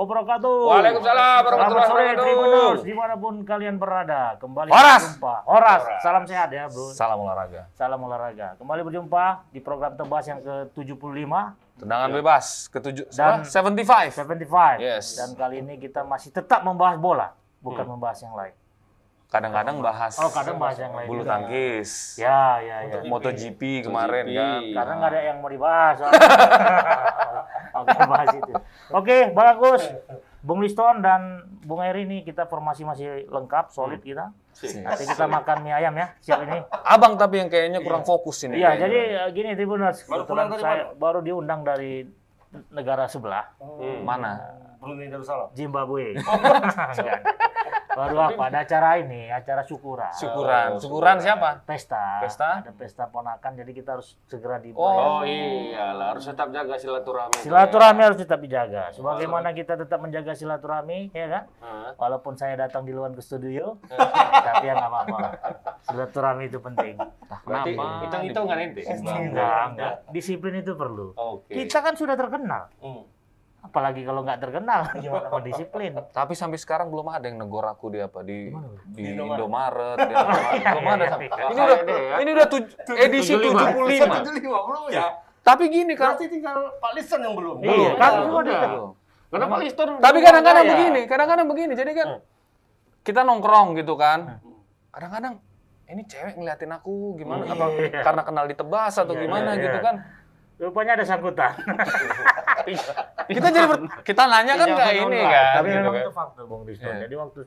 wabarakatuh. Waalaikumsalam warahmatullahi Selamat sore wabarakatuh. Tribuners di mana pun kalian berada. Kembali Horas. berjumpa. Horas. Salam sehat ya bro. Salam olahraga. Salam olahraga. Kembali berjumpa di program tebas yang ke-75, Tendangan bebas ketujuh Dan- dan 75. 75. Yes. Dan kali ini kita masih tetap membahas bola, bukan Hmm. membahas yang lain. Kadang-kadang bahas Oh, kadang bahas yang lain. bulu juga. tangkis. Ya, ya, ya. MotoGP kemarin kan. Karena nggak ada yang mau dibahas. Oke, bahas itu. Oke, bagus. Bung Liston dan Bung Eri ini kita formasi masih lengkap, solid kita. Nanti kita makan mie ayam ya, siap ini. Abang tapi yang kayaknya kurang fokus ini. Iya, kayaknya. jadi eh, gini Tribuners, Baru saya baru diundang dari negara sebelah, mana? Brunei Darussalam. Zimbabwe. Enggak. baru apa? Ada acara ini, acara syukuran. Syukuran. Syukuran siapa? Pesta. Pesta? Ada pesta ponakan, jadi kita harus segera di Oh iyalah, harus tetap jaga silaturahmi. Silaturahmi harus tetap dijaga. Sebagaimana kita tetap menjaga silaturahmi, ya kan? Hah? Walaupun saya datang di luar ke studio, tapi ya nggak apa-apa. Silaturahmi itu penting. Berarti Kenapa? hitung-hitung kan ente? Enggak, enggak. Disiplin itu perlu. Oke. Kita kan sudah terkenal. Hmm. Apalagi kalau nggak terkenal, gimana mau disiplin? Tapi sampai sekarang belum ada yang negor aku di apa di Gimana, di Di Indomaret. Di apa. belum ada. sampai. Iya, Ini iya. udah Ada ya? ini udah tuj- edisi 75. 75 belum ya? Tapi gini kan. Berarti tinggal Pak Liston yang belum. Iya, Belum. kan. Karena Pak Liston Tapi kadang-kadang begini, kadang-kadang begini. Jadi kan kita nongkrong gitu kan. Kadang-kadang ini cewek ngeliatin aku gimana apa Iya. karena kenal di tebas atau Iya, gimana iya, gitu iya. kan. Rupanya ada sangkutan. Kita jadi ber- kita nanya kan Iya, betul, ini kan. Tapi gitu memang kan. itu fakta, Bung Rizwan. Iya. Jadi waktu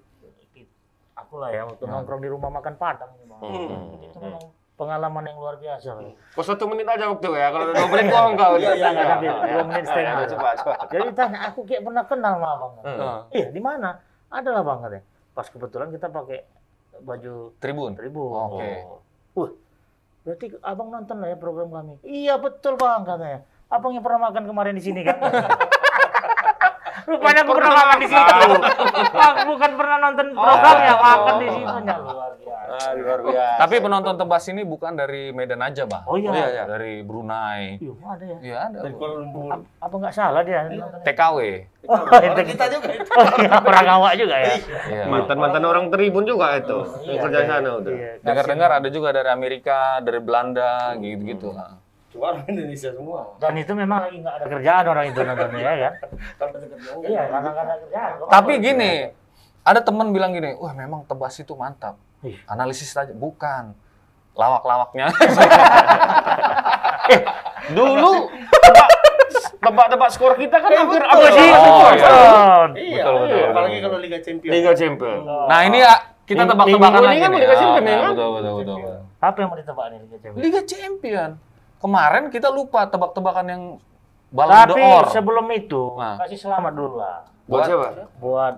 aku lah ya, waktu Nah. nongkrong di rumah makan Padang. memang. Hmm. Itu memang pengalaman yang luar biasa. Bang. Kok satu menit aja waktu ya? Kalau udah dua menit bohong kau. Iya, iya, nggak sampai dua menit setengah. Ya, Coba, coba. Jadi tanya, aku kayak pernah kenal sama abang. Heeh. Iya, di mana? Adalah bang katanya. Pas kebetulan kita pakai baju Tribun. tribun. Oke. Wah, berarti abang nonton lah ya program kami. Iya betul bang katanya. Abang yang pernah makan kemarin di sini kan? Rupanya aku pernah makan di situ. Bang, bukan pernah nonton programnya, makan di situ. Luar biasa. Ah, luar biasa. Tapi penonton tebas ini bukan dari Medan aja, Bang. Oh iya. Dari Brunei. Iya, ada ya. Iya, ada. Dari Kuala Lumpur. Ap- Apa nggak salah dia? TKW. Oh, Orang kita juga itu. Oh, iya, orang awak juga ya. Iya. Mantan-mantan orang tribun juga itu. Yang kerja sana udah. Iya, Dengar-dengar ada juga dari Amerika, dari Belanda, gitu-gitu lah. Cuma orang Indonesia semua. Dan itu memang lagi nggak ada kerjaan orang itu nontonnya ya kan? Iya, karena nggak ada kerjaan. Tapi gini, ada teman bilang gini, wah memang tebas itu mantap. Ih. Analisis saja, bukan. Lawak-lawaknya. Dulu tebak tebak-tebak skor kita kan hampir Oh, hampir sih, semua. Oh, iya. Iya, Betul, betul, iya. betul. apalagi kalau Liga Champions. Liga Champions. nah ini ya, kita tebak-tebakan lagi ini kan. Liga Ah, ya kan? Betul, betul, betul. betul. Apa yang mau ditebak nih Liga Champions? Liga Champion. Kemarin kita lupa tebak-tebakan yang Ballon Tapi sebelum itu Nah. kasih selamat dulu lah Buat siapa? buat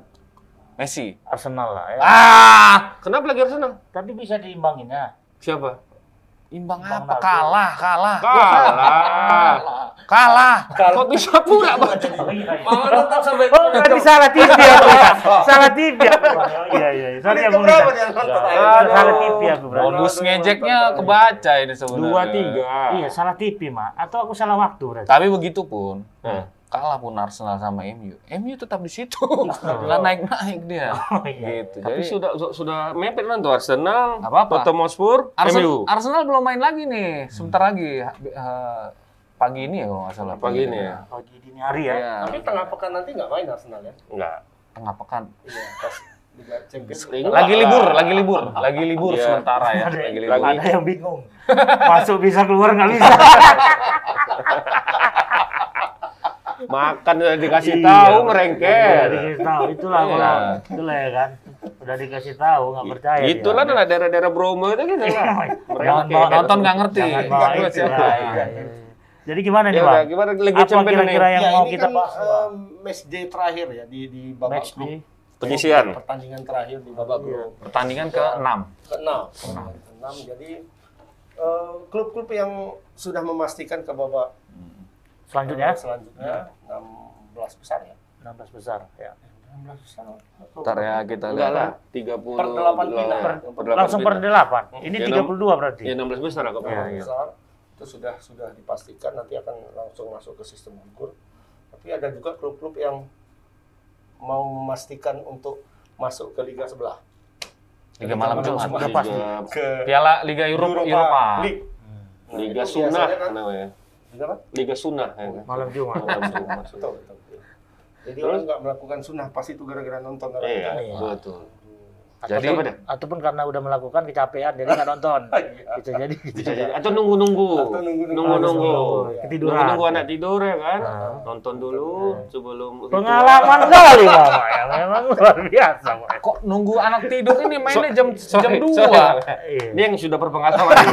Messi. Arsenal lah ya. Ah, Kenapa lagi Arsenal? Tapi bisa diimbangin ya. Siapa? imbang Imbang apa? Naldo. Kalah, kalah. Kalah. Kalah. Kok bisa pula Bang? Oh, iya, iya. Mau nonton sampai Oh, berarti salah TV aku. ya. Salah TV aku. Oh, iya iya. Nonton? Enggak, Aduh. Salah TV aku berarti. Bonus ngejeknya kebaca ini sebenarnya. Dua tiga. Iya, salah TV, Mak. Atau aku salah waktu berarti. Tapi begitu pun, Hmm. Kalah pun Arsenal sama MU. MU tetap di situ. Nggak naik-naik dia. Oh iya. Gitu. Tapi Jadi sudah su- sudah mepet kan tuh Arsenal, Nggak apa-apa. Tottenham Hotspur, Arsenal, MU. Arsenal belum main lagi nih. Sebentar lagi eh, pagi ini ya kalau nggak salah. Pagi ini ya. Pagi dini hari ya. Iya. Tapi tengah pekan nanti nggak main Arsenal ya? Enggak. Tengah pekan. Iya, pas. Lagi libur, lagi libur, lagi libur Iya. sementara ya. Ada, Lagi libur. ada yang bingung. Masuk bisa keluar nggak bisa. Makan udah dikasih Iya. tahu Udah ngerengkel. dikasih tahu. Itulah Iya. kalau itulah ya kan. Udah dikasih tahu nggak percaya. dia. Itulah adalah daerah-daerah Bromo itu gitu lah. Jangan bawa nonton nggak ngerti. Jangan itu ngerti. lah, iya, iya. Jadi gimana nih Ya bang? udah, gimana Liga Apa kira-kira yang Ya, mau ini kita kan bahas? eh, Bang? match day terakhir ya di di babak Match grup. day. Penyisian. Pertandingan terakhir di babak Iya. grup Pertandingan ke-6. keenam. Keenam. Jadi eh, klub-klub yang sudah memastikan ke babak Selanjutnya eh, selanjutnya 16 besar ya. 16 besar ya. 16 besar. Ntar ya kita Enggak lihat. lah, 30 Per delapan final. Per- per delapan Langsung per. 8. Ini Ya, 32 berarti. Ya 16 besar aku Babak iya. besar itu sudah sudah dipastikan nanti akan langsung masuk ke sistem gugur. Tapi ada juga klub-klub yang mau memastikan untuk masuk ke liga sebelah. Liga malam Liga Jumat. Udah pasti. Ke Piala Liga Eropa. Eropa. League. Nah, Liga Sunnah biasanya kan- namanya. Liga apa? Liga Sunnah ya kan? Malam Jumat. Malam Jumat. Betul, betul. Jadi orang nggak melakukan sunnah pasti itu gara-gara nonton Iya, Iya. betul. Atau Jadi- apa ataupun karena udah melakukan kecapean jadi nggak nonton. Iya. Bisa jadi. Bisa jadi. Atau nunggu-nunggu. Atau nunggu-nunggu. Nunggu-nunggu. Ketiduran. Nunggu-nunggu anak tidur ya kan? Nah. Nonton dulu sebelum Pengalaman kali Mama ya, memang luar biasa. Pak. Kok nunggu anak tidur ini mainnya jam jam Sorry, 2. sorry. Iya. Dia yang sudah berpengalaman.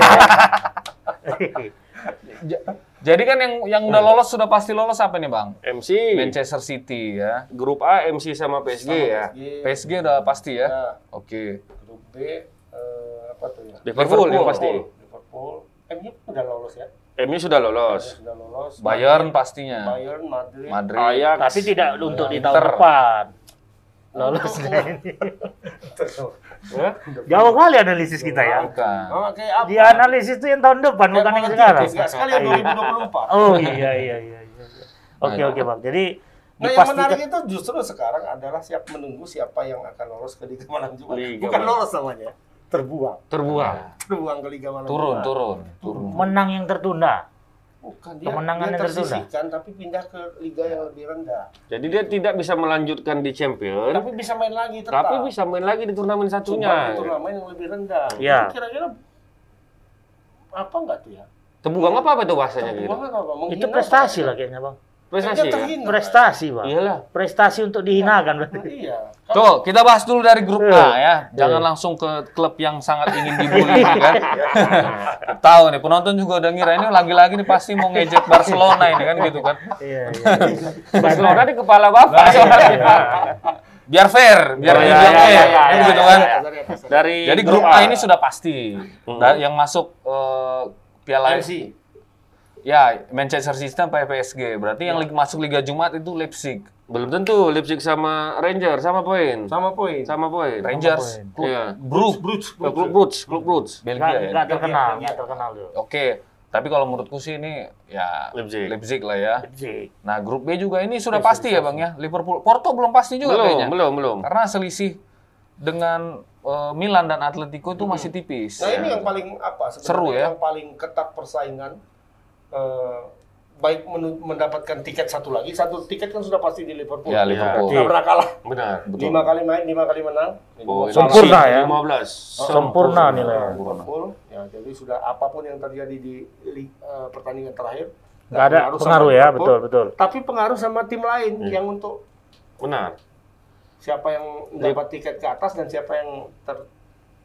Jadi kan yang yang udah lolos sudah pasti lolos apa nih, Bang? MC Manchester City ya. grup A MC sama PSG ya. PSG, PSG udah pasti ya. ya. Oke. Grup B eh, apa tuh ya? Liverpool yang pasti. Liverpool. MU udah lolos ya? MU sudah lolos. Sudah lolos. Bayern pastinya. Bayern, Madrid. Madrid. Ajax. Tapi tidak untuk di tahun depan. Lolos deh ini. Ya? Jauh kali analisis kita ya. Bukan. Oh, kayak apa? Dia analisis itu yang tahun depan Kayak bukan yang sekarang. Enggak sekali yang 2024. Oh iya iya iya. iya. Oke Nah, oke bang. Jadi Nah, yang menarik itu justru sekarang adalah siap menunggu siapa yang akan lolos ke Liga Malam Jumat. Liga Bukan Malam. lolos namanya, terbuang. Terbuang. Terbuang ke Liga Malam Turun, Jumat. turun, turun. menang yang tertunda. Bukan dia, Kemenangan dia tertunda. tersisihkan tapi pindah ke liga yang lebih rendah. Jadi dia tidak bisa melanjutkan di Champion, Tapi bisa main lagi tetap. tapi bisa main lagi di turnamen Cuma satunya. di turnamen yang lebih rendah. Itu Kira-kira apa enggak tuh ya? Terbuang apa apa tuh bahasanya gitu? Terbuang apa? Menghina Itu prestasi apa? lah kayaknya bang. Prestasi ya? terhina, Prestasi bang. Iyalah. Prestasi untuk dihinakan berarti. Kan? Iya. Tuh, kita bahas dulu dari grup A ya. Jangan langsung ke klub yang sangat ingin dibully kan. Tahu nih, penonton juga udah ngira ini lagi-lagi nih pasti mau ngejek Barcelona ini kan gitu kan. Iya iya. Barcelona di kepala bapak. Biar fair, biar Oh, iya, iya, fair, iya, kan iya, gitu iya, kan. iya. Dari Jadi grup A ini sudah pasti. Da- yang masuk eh, Piala MC. Ya, Manchester City sampai PSG. Berarti yang lig- masuk Liga Jumat itu Leipzig. belum tentu Leipzig sama Ranger sama poin. Sama poin. Sama poin. Rangers. Iya. Bruges, Bruce, Klub Bruges, klub Bruges. Belgia Nggak ya. terkenal, Belgia. nggak terkenal. Oke, tapi kalau menurutku sih ini ya Leipzig. Leipzig lah ya. Leipzig. Nah, grup B juga ini sudah pasti ya, Bang ya. Liverpool, Porto belum pasti juga Belum, kayaknya. belum, belum. Karena selisih dengan eh, Milan dan Atletico itu masih tipis. Nah ini yang paling apa sebenarnya Seru ya. yang paling ketat persaingan eh, baik mendapatkan tiket satu lagi satu tiket kan sudah pasti di Liverpool. Ya, Liverpool. Nggak pernah kalah. Benar. Lima kali main, lima kali menang. Oh, Sempurna ya. 15. Sempurna nilainya. Liverpool. Ya, jadi sudah apa pun yang terjadi di eh, pertandingan terakhir Nggak ada sama pengaruh ya, Liverpool, betul betul. Tapi pengaruh sama tim lain yang untuk Benar. siapa yang dapat tiket ke atas dan siapa yang ter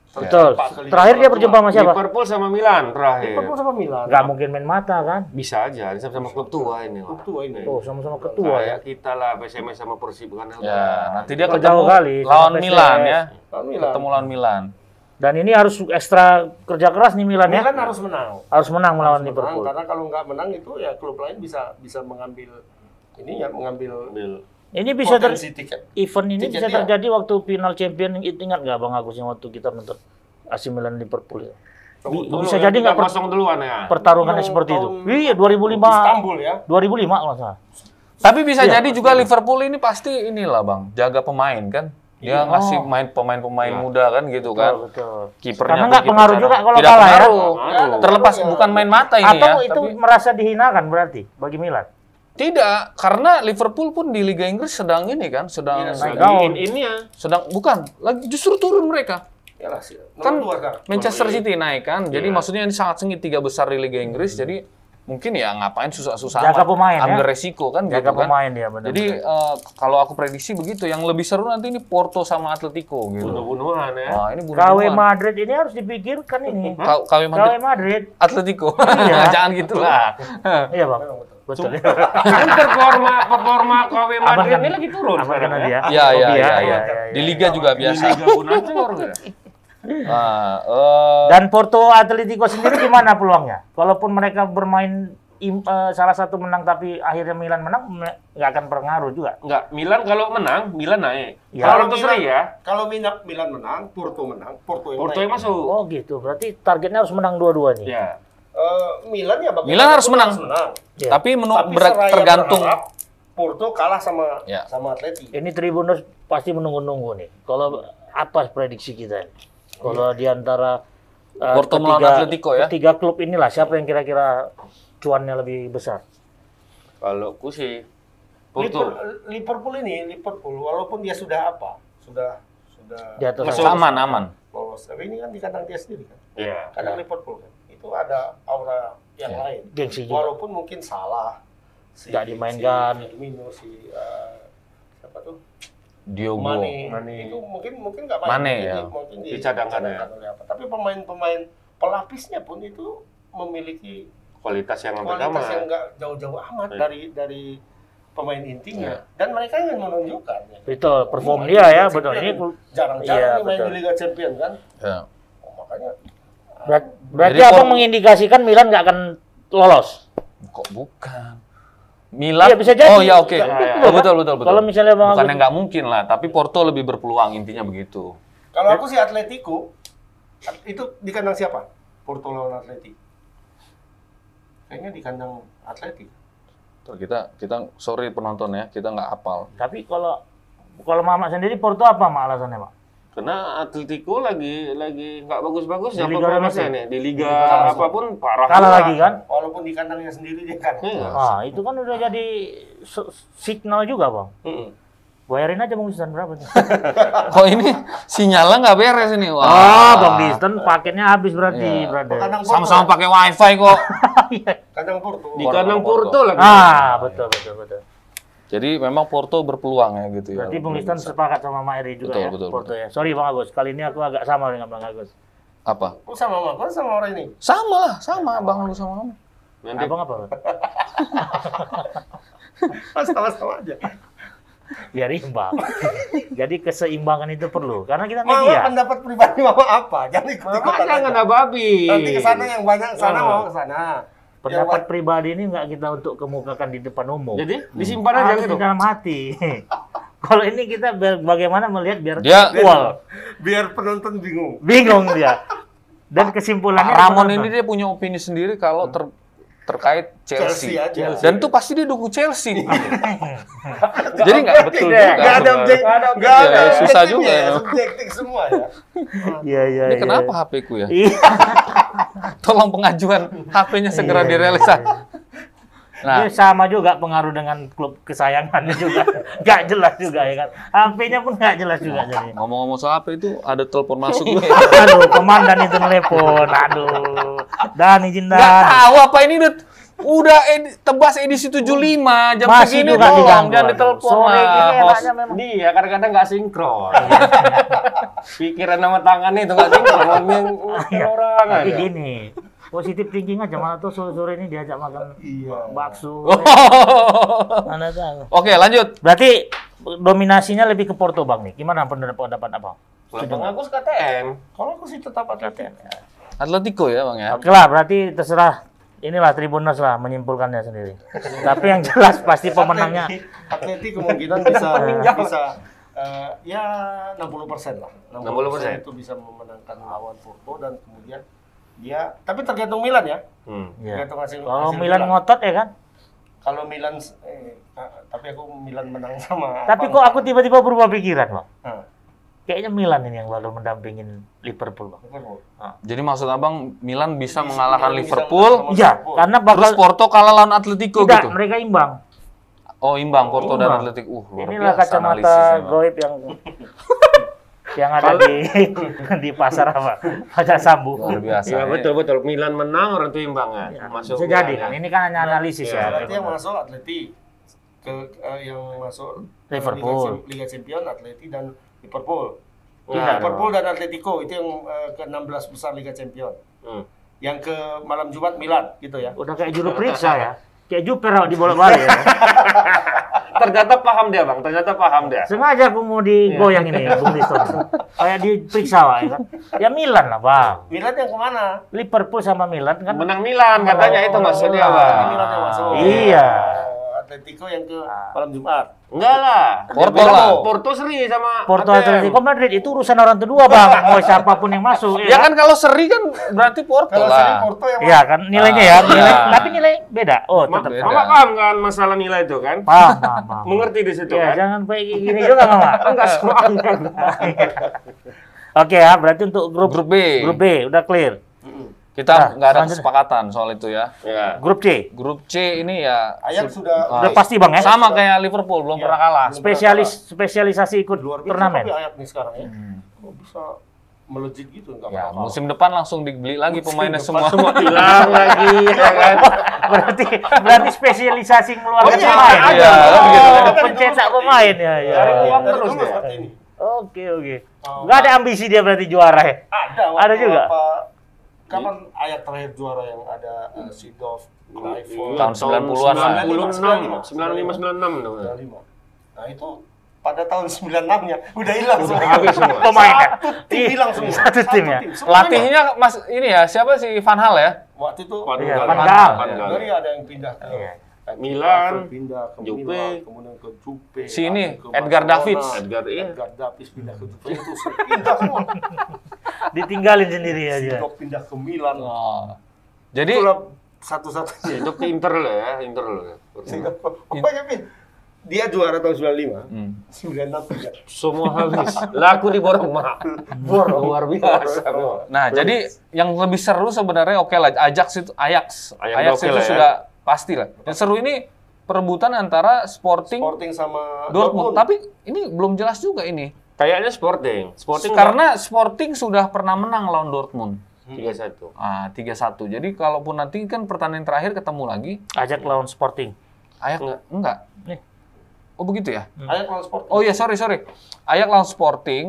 Betul. Terakhir dia berjumpa sama siapa? Liverpool sama Milan terakhir. Liverpool sama Milan. Nggak mungkin main mata kan? Bisa aja, ini sama-sama klub tua ini. Klub tua ini. Oh sama-sama ketua ya. Kayak kita lah, PSMS sama Persib kan. Ya, nanti dia ketemu jauh kali lawan. Milan ya. Lawan Milan. Ketemu lawan Milan. Dan ini harus ekstra kerja keras nih Milan ya. Milan harus menang. Harus menang melawan Harus menang, Liverpool. karena kalau nggak menang itu ya klub lain bisa bisa mengambil ini ya mengambil Ambil. Ini bisa ter tiket. event ini Tiket bisa terjadi waktu final champion ingat nggak Bang Agus yang waktu kita nonton AC Milan Liverpool ya? Dulu bisa ya, jadi nggak per- kosong duluan ya. pertarungannya seperti itu? Iya 2005 Istanbul ya. 2005 kalau salah. Tapi bisa Iya, jadi juga Liverpool ini pasti inilah Bang, jaga pemain kan. Dia Iya. ngasih Oh. main pemain-pemain Iya. muda kan gitu kan. Betul, betul. Kipernya Karena nggak pengaruh cara- juga kalau Tidak kalah ya. Pengaruh. Terlepas Ya. bukan main mata ini Atau ya. itu tapi- merasa dihinakan berarti bagi Milan? Tidak, karena Liverpool pun di Liga Inggris sedang ini kan, sedang Iya, Lagi daun. in ini ya. sedang bukan, lagi justru turun mereka. Ya lah sih. Kan. Manchester City naik kan, jadi Iya. maksudnya ini sangat sengit tiga besar di Liga Inggris, jadi mungkin ya ngapain susah-susah Jaga amat, pemain, ya. ambil resiko kan Jaga gitu kan. pemain dia benar. Jadi eh, kalau aku prediksi begitu, yang lebih seru nanti ini Porto sama Atletico gitu. Bunuh-bunuhan ya. Wah ini KW bunuh-bunuhan. Madrid ini harus dipikirkan ini. K- KW KW Madrid, Madrid. Atletico. Iya. Jangan gitulah. Iya bang. Betul. Betul. ya. Kan performa performa KW Madrid Abang ini lagi turun sekarang kenal ya. dia. Iya iya Hobi iya ya, iya. iya, Di liga juga Di biasa. Liga pun hancur ya. Nah, eh, Dan Porto Atletico sendiri gimana peluangnya? Kalaupun mereka bermain im- eh, salah satu menang tapi akhirnya Milan menang me- nggak akan berpengaruh juga. Enggak, Milan kalau menang, Milan naik. Ya. Kalau seri ya, Kalau Milan, Milan menang, Porto menang, Porto yang Porto yang masuk. Oh gitu. Berarti targetnya harus menang dua-dua nih. Ya. Eh, Milan ya bagaimana Milan harus menang. menang. Iya. tapi menu Tapi ber- Seraya tergantung berharap Porto kalah sama Ya. sama Atleti. Ini Tribuners pasti menunggu-nunggu nih. Kalau apa prediksi kita? Kalau di antara eh, Porto melawan Atletico ya? Ketiga klub inilah siapa yang kira-kira cuannya lebih besar? Kalau ku sih Porto. Liverpool ini Liverpool walaupun dia sudah apa? Sudah sudah Di atas Masuk- Aman, aman. lolos. Tapi ini kan di kandang dia sendiri kan. Iya. Kandang Liverpool kan. Itu ada aura yang Ya. lain. gengsi juga. Walaupun mungkin salah. Si, Nggak dimainkan. Si Firmino, si tuh? Diogo. Mane. Mane. Itu mungkin mungkin nggak main. Mane, mungkin, ya. di- mungkin di, Dicadangkan, ya. apa. Tapi pemain-pemain pelapisnya pun itu memiliki Kualitas yang kualitas yang nggak jauh-jauh amat Iya. dari dari pemain intinya. Iya. Dan mereka ingin menunjukkan. ya. Betul, perform dia di ya, betul. Ini jarang-jarang Iya, nih main betul. di Liga Champion kan. Ya. Oh, makanya berat- berarti Jadi apa mengindikasikan Milan nggak akan lolos? Kok bukan? Milan? Iya, bisa jadi. Oh ya oke. Ya, ya, Oh, betul betul betul. Kalau misalnya Bang Bukannya nggak mungkin lah, tapi Porto lebih berpeluang intinya begitu. kalau aku sih Atletico itu di kandang siapa? Porto lawan Atleti. Kayaknya di kandang Atleti. Tuh, kita kita sorry penonton ya, kita nggak hafal. Tapi kalau kalau Mama sendiri Porto apa Mak alasannya, Mak? Karena Atletico lagi lagi nggak bagus-bagus Di ya Liga performanya Domestik. nih di liga Liga apa pun parah. Kalah lagi kan? Walaupun di kandangnya sendiri dia kan. Iya. Ah, itu kan udah jadi signal juga, Bang. Mm-mm. Bayarin aja Bang Distan berapa nih? Kok ini sinyalnya nggak beres ini? Wah. Ah, Bang Distan paketnya habis berarti, Iya. brother. Sama-sama pakai wifi kok. Kandang Porto. Di kandang Porto. Porto lagi. ah, betul betul betul. Jadi memang Porto berpeluang ya gitu ya. Berarti Bang Distan sepakat sama Mak Eri juga Betul, ya, betul, Porto ya. Sorry Bang Agus, kali ini aku agak sama dengan Bang Agus. Apa? Oh, sama sama Kau sama orang ini. Sama lah, sama bang lu sama kamu. Nanti Abang apa? Bang? Sama-sama aja. Biar imbang. Jadi keseimbangan itu perlu karena kita Mama media. pendapat pribadi mama apa? Jangan ikut-ikutan. Makanya aja. nggak ada babi. Nanti ke sana yang banyak sana Oh. mau ke Pendapat pribadi ini nggak kita untuk kemukakan di depan umum. Jadi disimpan aja Harus gitu. di dalam hati. Kalau ini kita biar- bagaimana melihat biar Dia- equal. Biar penonton bingung. Bingung dia. Dan kesimpulannya Ramon penonton. ini dia punya opini sendiri kalau ter- terkait Chelsea. Chelsea aja. Dan itu pasti dia dukung Chelsea. Jadi nggak betul juga. Nggak ada objek, nggak ada, Ya, ada susah juga ya, ya. Subjektif semua ya. Iya iya. Ini iya. kenapa HP ku ya? Iya. Tolong pengajuan HP-nya segera Iya, direalisasi. Nah, Ini sama juga pengaruh dengan klub kesayangannya juga. Nggak jelas juga ya kan. HP-nya pun nggak jelas juga jadi. ngomong-ngomong soal HP itu ada telepon masuk gue. Aduh, komandan itu telepon. Aduh. Dan izin dan. tahu apa ini udah udah edi- tebas edisi 75 jam Masih segini diganggu, jangan ditelepon Sore lah gini host. Dia kadang-kadang nggak sinkron. Pikiran sama tangannya itu nggak sinkron. Ngomongin orang Tapi aja. gini, positif thinking aja malah tuh sore-sore ini diajak makan Iya. bakso. Mana tahu. Oke, lanjut. Berarti dominasinya lebih ke Porto Bang nih. Gimana pendapat pendapat Abang? Kalau pengakus KTM. Kalau aku sih tetap Atleti. Atletico ya, Bang ya. Oke lah, berarti terserah inilah Tribuners lah menyimpulkannya sendiri. Tapi yang jelas pasti pemenangnya Atleti kemungkinan bisa bisa eh, ya 60 persen lah. 60%. itu bisa memenangkan lawan Porto dan kemudian dia tapi tergantung Milan ya. Hmm. ya. Tergantung hasil. Kalau hasil Milan ngotot ya kan. Kalau Milan eh, tapi aku Milan menang sama Tapi apa, kok aku tiba-tiba berubah pikiran, Bang. Nah, Kayaknya Milan ini yang lalu mendampingin Liverpool, Bang. Liverpool. Jadi maksud Abang Milan bisa Bisa- mengalahkan bisa Liverpool, Iya, karena terus bakal Porto kalah lawan Atletico tidak gitu. mereka imbang. Oh, imbang Porto dan Imbang. Atletico. Uh, luar Inilah biasa kacamata goib yang yang ada di di pasar apa? Pasar Sambu. Luar biasa. Iya Ini- betul betul. Milan menang orang tuh imbang Ya, ya. Masuk. bisa jadi ya. kan. Ini kan hanya analisis ya. Berarti yang masuk Atleti ke eh, yang masuk eh, Liverpool. Liga, Liga Champion Atleti dan Liverpool. Nah, Liverpool dan Atletico itu yang eh, ke-16 besar Liga Champion. Hmm. Yang ke malam Jumat Milan gitu ya. Udah kayak juru periksa ya. Kayak Juper di bola-balik ya. Ternyata paham dia bang. Ternyata paham dia. Sengaja aku mau digoyang ini Bung Liston. Kayak diperiksa Wak, ya kan. Ya Milan lah, Bang. Milan yang ke mana? Liverpool sama Milan kan. Menang Milan katanya itu maksudnya Oh, bang. Milan yang masuk. Iya. Atletico yang ke Ah. malam Jumat. Enggak lah. Porto lah. Porto seri sama Porto ATM. Atletico Madrid itu urusan orang kedua bang. Mau siapa pun yang masuk. Ya kan kalau seri kan berarti Porto Kalau seri lah. Porto yang Iya kan nilainya ya, Ah, nilai, iya. tapi nilai beda. Oh tetap beda. Mama paham kan masalah nilai itu kan? paham, paham, paham. Mengerti di situ Ya kan? jangan kayak gini juga mama. Enggak semua enggak. Oke ya, berarti untuk grup Grup B. grup B udah clear. Kita Nah, nggak ada selanjutnya. kesepakatan soal itu ya. Ya. Grup C Grup C ini ya Ayak su- sudah Ah, udah pasti bang ya. sama kayak Liverpool belum Iya. pernah kalah. Belum Spesialis spesialisasi ikut luar biasa turnamen. tapi Ayak nih sekarang ya. Hmm. Kok bisa melejit gitu enggak Ya, apa-apa. musim depan langsung dibeli lagi pemainnya depan semua. Semua hilang lagi ya kan? berarti berarti spesialisasi Oh, mengeluarkan iya, pemain. ada, Iya, kan Oh, gitu. pencetak pemain ya. ya. Cari uang terus ini. Oke oke. Oh. Nggak ada ambisi dia berarti juara ya. Ada, Ada juga? Apa, kapan Ayak terakhir juara yang ada uh, Seedorf, Clifford, Tahun 90-an lah. 96, 95, 96 tuh. 95. Nah itu pada tahun 96-nya udah hilang semua. habis semua. Pemainnya. Satu tim Iya, hilang semua. satu tim ya. Semua Pelatihnya Mas ini ya, siapa sih Van Hal ya? Waktu itu Van Iya, Gaal. Van Gaal. dari ada yang pindah ke Iya. Milan, pindah ke Juve. Milan, kemudian ke Juve. Si ini, ke Edgar Davids. Edgar, iya. Edgar Davids pindah ke Juventus. pindah semua. Ditinggalin sendiri aja. Sidok pindah ke Milan. Oh. Jadi Itulah satu-satunya. Itu ke Inter lah ya, Inter lah. Pokoknya Pin, dia juara tahun 95. hmm. 96 tidak. Semua habis. Laku di borong mak. Borong luar biasa. Nah, jadi yang lebih seru sebenarnya oke lah Ajax itu Ajax. Ajax Ajax itu ya. sudah pasti lah. Yang seru ini perebutan antara Sporting, Sporting sama Dortmund. Tapi ini belum jelas juga ini. Kayaknya Sporting. Sporting Karena Sporting sudah pernah menang lawan Dortmund. 3-1. Ah, 3-1. Jadi kalaupun nanti kan pertandingan terakhir ketemu lagi, Ajak lawan Sporting. Ajax Enggak. enggak. Nih. Oh begitu ya? Ayak lawan Sporting. Oh iya sorry sorry. Ajax lawan Sporting,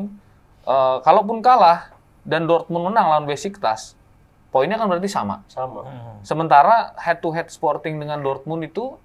eh, kalaupun kalah dan Dortmund menang lawan Besiktas, poinnya kan berarti sama. Sama. Hmm. Sementara head to head Sporting dengan Dortmund itu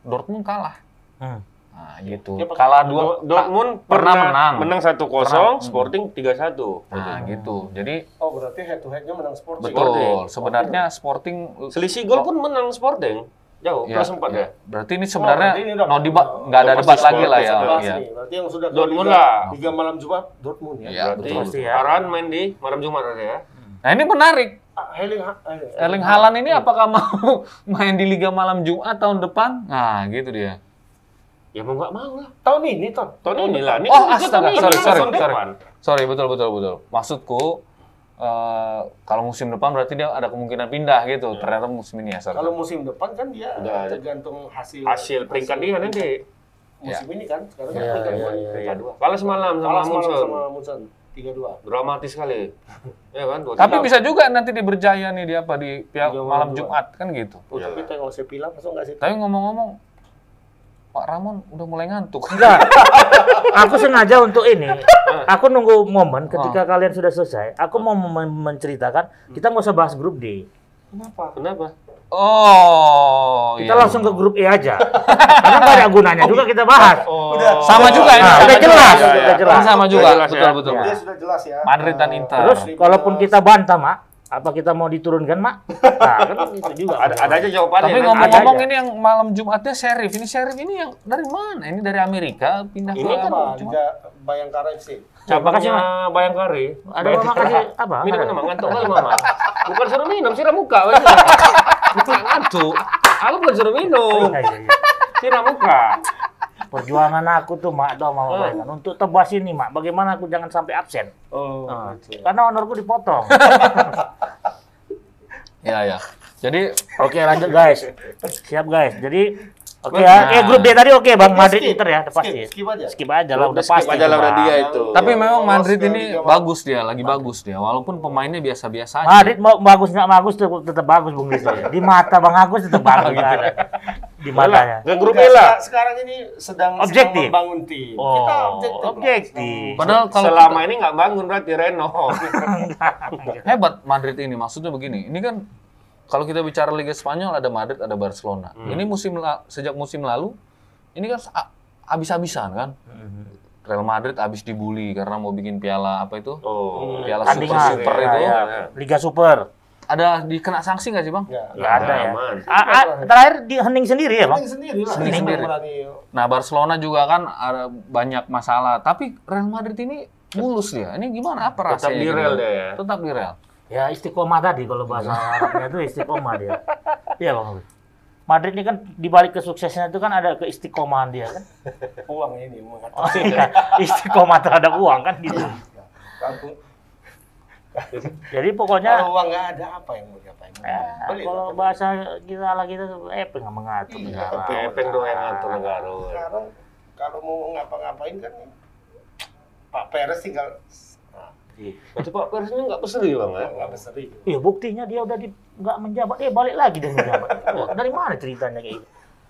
Dortmund kalah. Hmm. Nah, gitu. Pakai- Kalah dua Do- Dortmund pernah pernah, menang. menang 1-0, Pernah. Sporting 3-1. Nah, gitu. Jadi Oh berarti head to headnya menang Sporting. betul. Sebenarnya Sporting Selisih gol pun menang Sporting. Jauh, Ya, plus 4 ya. Berarti ini Oh, sebenarnya berarti ini udah- no debat, nggak ada debat lagi lah ya. Sporting, Iya. Berarti yang sudah Dortmund lah. Liga malam Jumat Dortmund ya. Iya, Berarti betul. Pasti ya. Haran main di malam Jumat ada ya. Nah, ini menarik. Erling Ha- eh, Erling Haaland ini apakah mau main di Liga Malam Jumat tahun depan? Nah, gitu dia. Ya mau nggak mau lah. tahun ini Ton. Tahun ini lah. Ini Oh, kan astaga. ini, Sorry, sorry, sorry. depan. Sorry, betul, betul, betul. Maksudku, eh, kalau musim depan berarti dia ada kemungkinan pindah gitu. Ternyata musim ini ya, sorry. Kalau musim depan kan dia Udah. tergantung hasil Hasil peringkat dia nanti. musim ini kan sekarang Iya, kan peringkat iya, dua. iya. Peringkat dua. Kalah semalam sama Munson. sama Munson 3-2. Dramatis sekali. ya kan? Tapi bisa juga nanti dia berjaya nih dia apa di pihak malam Jumat kan gitu. Oh, tapi tengok Sevilla masuk nggak sih? Tapi ngomong-ngomong, Pak Ramon udah mulai ngantuk. Enggak. aku sengaja untuk ini. Aku nunggu momen ketika kalian sudah selesai. Aku mau menceritakan. Kita nggak usah bahas grup D. Kenapa? Kenapa? Oh, Kita iya. langsung ke grup E aja. Karena nggak ada gunanya juga kita bahas. Udah. Sama juga ini. Nah, sama udah juga. jelas, Iya, iya. udah jelas. Ini sama juga, Udah jelas betul ya. betul. Dia sudah jelas ya. Madrid dan Inter. Terus kalaupun kita bantah, Mak, apa kita mau diturunkan, Mak? Nah, kan itu juga. Ada, ada aja jawabannya. Tapi ngomong-ngomong ini yang malam Jumatnya Sheriff. Ini Sheriff ini yang dari mana? Ini dari Amerika pindah ke Ini kan Apa? Liga Bayangkara FC. Makasih, cabangnya Bayangkari. Ada mama kasih apa? Minum nama ngantuk kali mama. Bukan suruh minum, siram muka. Bukan ngantuk. Aku bukan suruh minum, Iya, iya, iya. siram muka. Perjuangan aku tuh, Mak, doang Mama bayangkan. Untuk tebas ini, Mak, bagaimana aku jangan sampai absen. Oh, Nah, gitu. karena honorku dipotong. Ya ya. Jadi Oke, lanjut guys. Siap guys. Jadi oke Nah. ya. Eh grup D tadi oke Bang Oke, Madrid skip. Inter ya, pasti. Skip, skip aja. Skip aja lah, udah Udah skip pasti. aja lah, itu, udah Bang. dia itu. tapi memang lolos Madrid ini bagus dia, lagi bagus dia. Walaupun pemainnya biasa-biasa aja. Madrid mau bagus nggak bagus tuh tetap bagus Bung Listo. Di mata Bang Agus tetap bagus Gitu. Di matanya. Ke grup E seka- Sekarang ini sedang Objektif. sedang membangun tim. Oh, Kita objektif. objektif. Padahal kalau Selama ini nggak bangun berarti Reno. hebat Madrid ini maksudnya begini. Ini kan kalau kita bicara Liga Spanyol ada Madrid, ada Barcelona. Ini musim sejak musim lalu ini kan habis-habisan kan. Real Madrid habis dibully karena mau bikin piala apa itu? Oh. Piala super super ya, itu. ya. Liga Super. Ada dikena sanksi nggak sih bang? Ya, Nggak ada ya. Aman. Ah, ah, terakhir di hening sendiri ya bang. Hening sendiri lah. Hening sendiri. Nah Barcelona juga kan ada banyak masalah, tapi Real Madrid ini mulus dia. Ini gimana? Apa Tetap rasanya? di gitu? rel dia ya. Tetap di rel. Ya istiqomah tadi kalau bahasa Arabnya itu istiqomah dia. Iya bang. Madrid ini kan di balik kesuksesannya itu kan ada keistiqomahan dia kan. Uang ini mengatur. Oh iya, istiqomah terhadap uang kan gitu. Kampung. Jadi pokoknya Kalau uang nggak ada apa yang mau diapain? ya, Beli, kalau beli. bahasa kita lah kita eh pengen mengatur Iya, negara. Pepeng doang yang ngatur negara. Sekarang kalau mau ngapa-ngapain kan Pak Peres tinggal nah, Berarti Pak Pers ini nggak peseri bang ya? nggak beseri. Iya buktinya dia udah di nggak menjabat, eh balik lagi dia menjabat. Wah, dari mana ceritanya kayak gitu?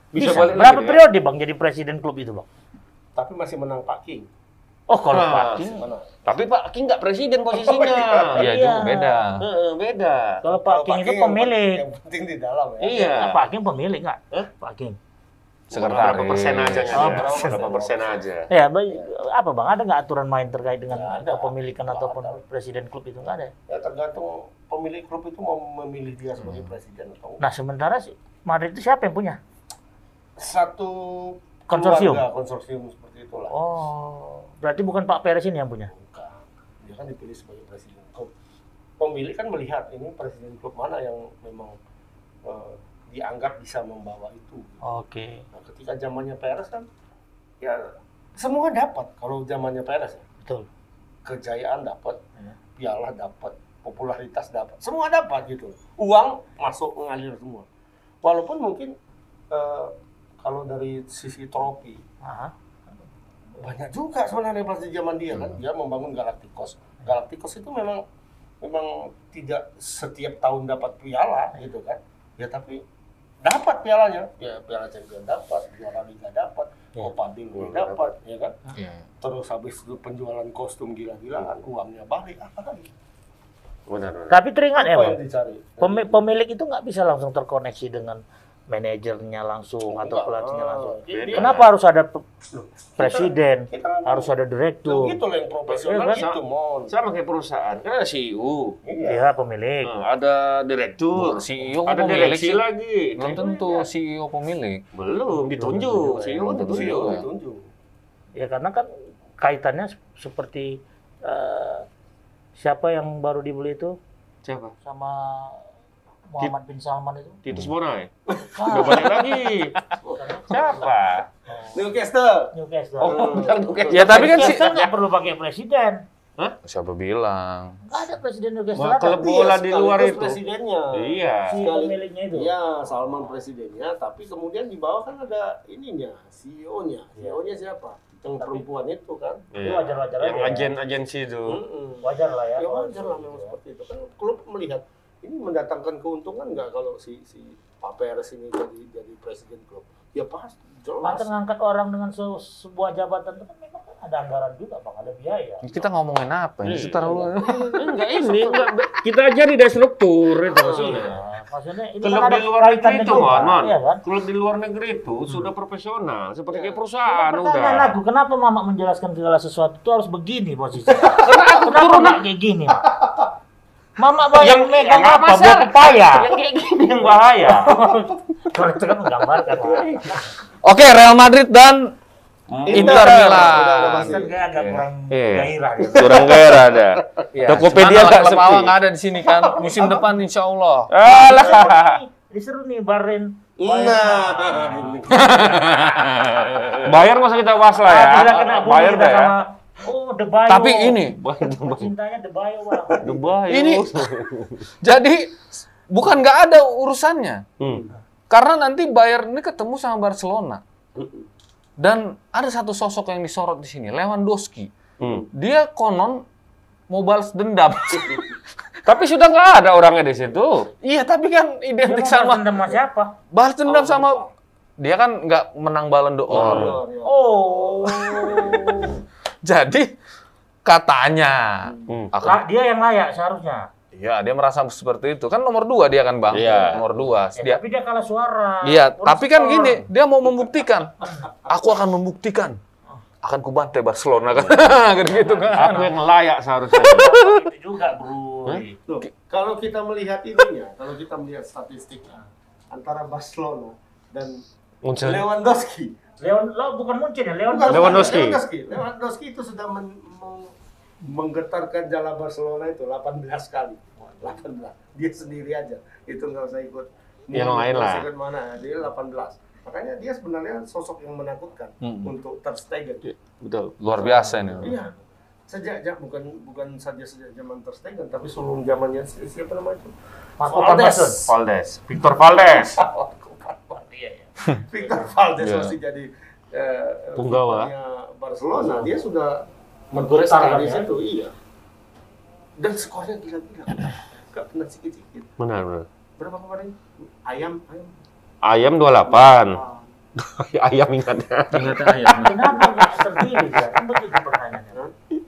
Bisa Bisa, balik berapa lagi ya? periode bang jadi presiden klub itu bang? Tapi masih menang Pak King. Oh kalau Ah, Pak King, Mana? Tapi Pak King nggak presiden posisinya. Iya Iya. juga beda. Heeh, beda. kalau Pak King itu pemilik. Yang penting di dalam ya. Iya. Nah, Pak King pemilik nggak? Hah? Pak King. Sekretaris. Berapa persen aja Oh, oh, persen. Berapa persen aja. Ya, apa bang? Ada nggak aturan main terkait dengan ada. kepemilikan ataupun ada. presiden klub itu nggak ada? Ya tergantung pemilik klub itu mau memilih dia sebagai presiden atau enggak. Nah sementara si Madrid itu siapa yang punya? Satu Konsorsium? keluarga konsorsium seperti itulah. Oh, berarti bukan Pak Perez ini yang punya? Bukan. Dia kan dipilih sebagai presiden klub. Pemilik kan melihat ini presiden klub mana yang memang eh, dianggap bisa membawa itu. Oke, Nah, ketika zamannya Perez kan ya semua dapat kalau zamannya Perez ya. betul. Kejayaan dapat, Ya. piala dapat, popularitas dapat, semua dapat gitu. Uang masuk mengalir semua. Walaupun mungkin eh, kalau dari sisi trofi Aha. Banyak juga sebenarnya pas di zaman dia kan dia membangun Galacticos. Galacticos itu memang memang tidak setiap tahun dapat piala gitu kan. Ya tapi dapat pialanya. Ya piala champion dapat, piala liga dapat, Ya. Copa del Rey dapat, ya kan. Iya. Terus habis itu penjualan kostum gila-gilaan, uangnya balik apa lagi? Benar. benar. Tapi teringat ya pemilik itu nggak bisa langsung terkoneksi dengan manajernya langsung atau Enggak. pelatihnya langsung. beda. Kenapa harus ada presiden, kita harus ada direktur? gitu loh yang profesional Iya kan? gitu, mon. Sama kayak perusahaan, kan ada CEO, Iya. Iya pemilik. nah, ada direktur, CEO ada pemilik direksi lagi. Belum tentu CEO pemilik. Belum ditunjuk, CEO Belum ditunjuk. juga. Ditunjuk. Ya karena kan kaitannya se- seperti eh, siapa yang baru dibeli itu Siapa? sama Muhammad bin Salman itu. Titus Bonai. Ah, Udah balik lagi. Siapa? Newcastle. Newcastle. Oh, bilang Newcastle. Ya tapi kan si Newcastle nggak perlu pakai presiden. siapa bilang? Nggak ada presiden Newcastle. Wah, ada. klub bola di luar sekaligus itu. presidennya. Iya. Si pemiliknya itu. Iya, Salman presidennya, tapi kemudian di bawah kan ada ininya, CEO-nya. Iya. CEO-nya siapa? Yang perempuan itu kan. Itu wajar-wajar Yang aja. agen agensi itu. Wajar lah ya. Ya wajar lah memang seperti itu. Kan klub melihat ini mendatangkan keuntungan nggak kalau si si Pak Perez ini jadi jadi presiden klub? Ya pasti jelas. Mantan ngangkat orang dengan se- sebuah jabatan itu kan memang kan ada anggaran juga bang, ada biaya. Kita ngomongin apa? Ini Iya. terlalu Enggak ini, enggak. Kita aja di destruktur itu maksudnya. Nah, maksudnya ini Klub kan ada di luar negeri itu, Mon. Iya kan? Klub di luar negeri itu sudah profesional, seperti kayak Cuma perusahaan pertanyaan udah. aku, kenapa Mama menjelaskan segala sesuatu itu harus begini posisinya? kenapa nggak kayak gini, Mak? Mama banyak Yang- megang yang apa? Buah pepaya. Yang kayak gini yang bahaya. Kalau itu kan menggambarkan. Oke, Real Madrid dan Inter Milan. Kan agak kurang Iya. gairah gitu. Kurang gairah ada. Ya, Tokopedia nggak klub sepi. awal nggak ada di sini kan. Musim depan insya Allah. Alah. Ini seru nih Bahrain. Nah, Bayar usah kita bahas lah ya. Ah, Bayar ya. Oh, The Bayo. Tapi ini, cintanya The Bayo, Bang. Dubai. Ini- jadi bukan nggak ada urusannya. Hmm. Karena nanti Bayern ini ketemu sama Barcelona. Dan ada satu sosok yang disorot di sini, Lewandowski. Hmm. Dia konon mau balas dendam. Tapi sudah nggak ada orangnya di situ. iya, tapi kan identik sama dendam sama siapa? balas dendam sama dia kan nggak menang Ballon d'Or. Oh. Jadi katanya Hmm. akan Lah, dia yang layak seharusnya. Iya, dia merasa seperti itu. Kan nomor dua dia kan, Bang. Iya. Nomor dua. Ya, Dia, tapi dia kalah suara. iya, tapi kan gini, dia mau membuktikan. Aku akan membuktikan. akan kubantai Barcelona kan. kan gitu kan. Aku yang layak seharusnya. itu juga, Bro. Loh, kalau kita melihat ininya, kalau kita melihat statistiknya antara Barcelona dan Munchen. Lewandowski. Leon, lo bukan Munchen ya, Leon Bukan, Lewandowski. Lewandowski. Lewandowski itu sudah men- meng- menggetarkan jala Barcelona itu 18 kali. 18. Dia sendiri aja. Itu nggak usah ikut. Yang lain lah. Ikut mana? Dia 18. Makanya dia sebenarnya sosok yang menakutkan Hmm. untuk Ter Stegen. Betul. Luar biasa ini. Iya. Sejak ja- bukan bukan saja sejak zaman Ter Stegen, tapi sebelum zamannya si- siapa namanya itu? Marco Valdes. Valdes. Victor Valdes. Iya, iya. Victor Valdes Iya. masih jadi eh, Punggawa. Barcelona. Dia sudah mengetar di ya? situ, iya. Dan skornya gila-gila. Gak pernah sikit-sikit. Benar, benar. Berapa kemarin? Ayam, ayam. Ayam 28. Ayam ingatnya. Ingat ayam. Kenapa nggak terpilih ya? Kan begitu pertanyaannya.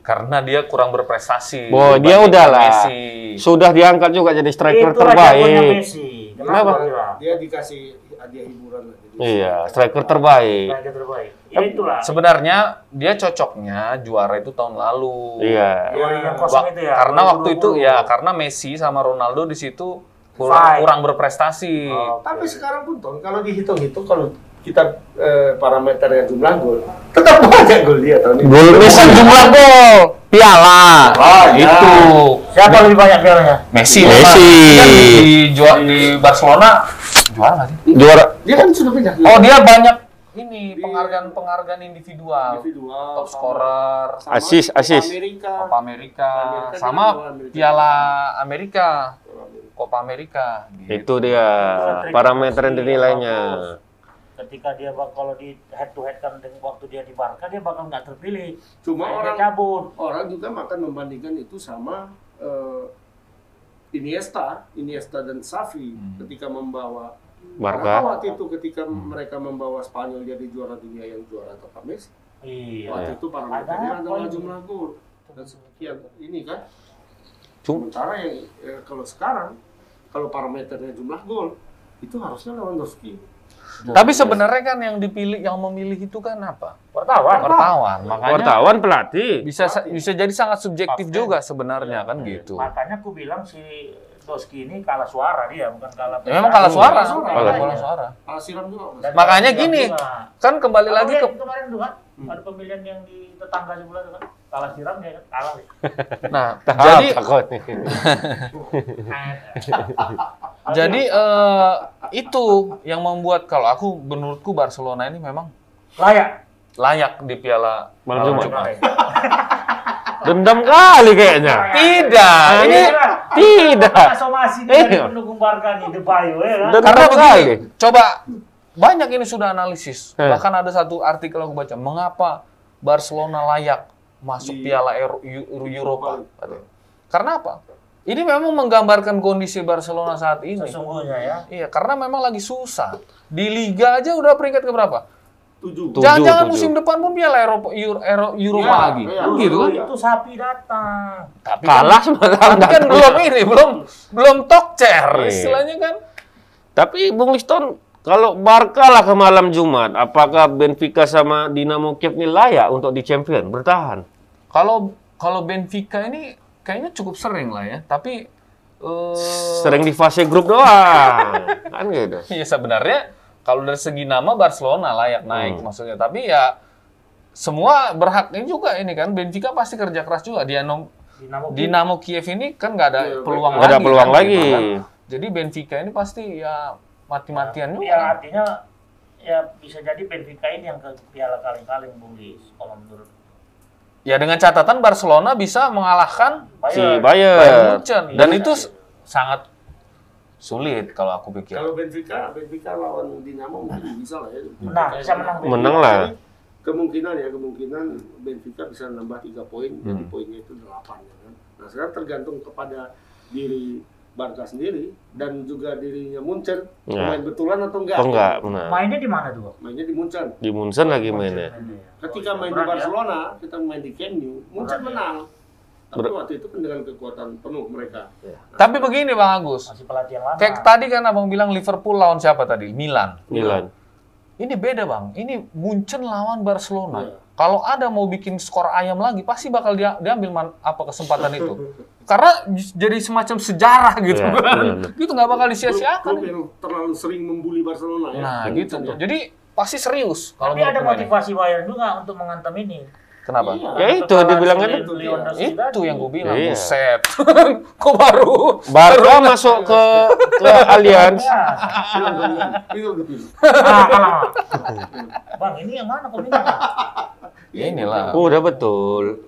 Karena dia kurang berprestasi. Boh, dia udah lah. Messi. Sudah diangkat juga jadi striker Itulah jagonya terbaik. Messi. Kenapa? Kenapa? Dia dikasih hadiah hiburan lah. Jadi, Iya, striker terbaik. Striker terbaik. Ya itulah. Sebenarnya dia cocoknya juara itu tahun lalu. Iya. Yang itu ya. karena waktu itu 2020. ya karena Messi sama Ronaldo di situ kurang, kurang berprestasi. Oh, Tapi sekarang pun Ton, kalau dihitung-hitung kalau kita eh, parameternya jumlah gol, tetap banyak gol dia tahun ini. Gol Messi jumlah gol, piala. Oh, itu. Siapa lebih banyak pialanya? Messi. Messi. Kan di juara di Barcelona juara nggak sih? Juara Dia kan sudah pindah. Oh, dia banyak ini Di- penghargaan-penghargaan individual. individual, Top scorer, sama Copa assist. Amerika. Copa Amerika, Amerika sama Amerika. Piala Amerika, Copa Amerika. Gitu. itu dia parameter yang dinilainya. Ketika dia bak kalau di head to head kan dengan waktu dia di Barca dia bakal nggak terpilih. Cuma Dia orang cabut. orang juga akan membandingkan itu sama eh, Iniesta, Iniesta dan Xavi Hmm. ketika membawa Barca. Karena waktu itu ketika mereka membawa Spanyol jadi juara dunia yang juara Copa Messi. Iya. Waktu itu parameternya Ada adalah jumlah gol dan sekian ini kan. Sementara yang eh, kalau sekarang kalau parameternya jumlah gol itu harusnya Lewandowski. Tapi sebenarnya kan yang dipilih, yang memilih itu kan apa? Wartawan. Wartawan. Makanya Wartawan pelatih. bisa bisa jadi sangat subjektif juga sebenarnya kan gitu. Makanya aku bilang si Doski ini kalah suara dia, bukan kalah. Ya, memang kalah suara, Kalah suara. kalah kalah suara. Kalah siram juga. Dan Makanya kalah gini, juga. kan kembali lagi ke Kemarin- kemarin tuh kan ada pemilihan yang di tetangga sebelah tuh kan kalah siram dia kan kalah. nah, Jadi jadi takut nih. jadi eh, itu yang membuat kalau aku menurutku Barcelona ini memang layak. Layak di Piala Malam Jumat. Jumat. Dendam kali kayaknya. Tidak, ini Tidak. somasi Iya. dari pendukung Barca nih, De Bayo ya kan. Dendam karena begini, kali. coba banyak ini sudah analisis. Eh. Bahkan ada satu artikel aku baca, mengapa Barcelona layak masuk Di- Piala Euro- Eu- Eropa. katanya. Karena apa? Ini memang menggambarkan kondisi Barcelona saat ini. Sesungguhnya ya. Iya, karena memang lagi susah. Di Liga aja udah peringkat ke berapa? Tujuh. Jangan-jangan tujuh. musim depan pun Piala Eropa, Euro, Euro- Eropa Iya, lagi. iya. Kan gitu kan? Itu sapi datang. Tapi Kalah kan, semalam. tapi kan belum ini, belum belum tokcer Iya. istilahnya kan. Tapi Bung Liston, kalau Barca lah ke malam Jumat, apakah Benfica sama Dinamo Kiev ini layak untuk di champion bertahan? Kalau kalau Benfica ini kayaknya cukup sering lah ya, tapi eh, Sering di fase grup doang. kan gitu. ya sebenarnya kalau dari segi nama Barcelona layak naik Hmm. maksudnya, tapi ya semua berhaknya juga ini kan Benfica pasti kerja keras juga. Dinamo Dinamo Dinamo Kiev ini kan nggak ada Iya, peluang nggak ada lagi. peluang kan, lagi. gitu kan. Jadi Benfica ini pasti ya mati-matian juga. Ya artinya ya bisa jadi Benfica ini yang ke piala kaleng-kaleng Bung Lis kalau menurut Ya dengan catatan Barcelona bisa mengalahkan Si Bayern. Bayern Bayern. Munchen dan Iya. itu s- sangat sulit kalau aku pikir. Kalau Benfica, Benfica lawan Dinamo mungkin bisa lah ya. Menang, bisa menang. Menang lah. Kemungkinan ya, kemungkinan Benfica bisa nambah tiga poin, jadi Hmm. poinnya itu delapan. Ya kan? Nah sekarang tergantung kepada diri Barca sendiri dan juga dirinya Munchen Ya. main betulan atau enggak. Oh enggak, benar. Mainnya di mana tuh? Mainnya di Munchen. Di Munchen lagi mainnya. Ketika main di ya. Barcelona, kita main di Camp Nou, Munchen ya. menang. Tapi Ber- waktu itu kan dengan kekuatan penuh mereka. Tapi begini Bang Agus, Masih pelatih yang lama. kayak tadi kan abang bilang Liverpool lawan siapa tadi? Milan. Milan. Ini beda bang, ini Munchen lawan Barcelona. Iya. kalau ada mau bikin skor ayam lagi pasti bakal dia diambil man- apa kesempatan itu. Karena jadi semacam sejarah gitu Iya, kan. iya, Gitu nggak bakal Klub disia-siakan. yang terlalu sering membuli Barcelona ya. Nah, gitu. Jadi pasti serius kalau Tapi ada motivasi Bayern juga untuk mengantam ini. Kenapa? Iya, Ya itu, dibilangnya si itu dia. Lewandowski Itu yang gue bilang, Iya. buset. Kok baru? Barca masuk ke ke Allianz. Ya. Itu. Ah, kalah. Bang, ini yang mana bilang? Ya inilah. Udah betul.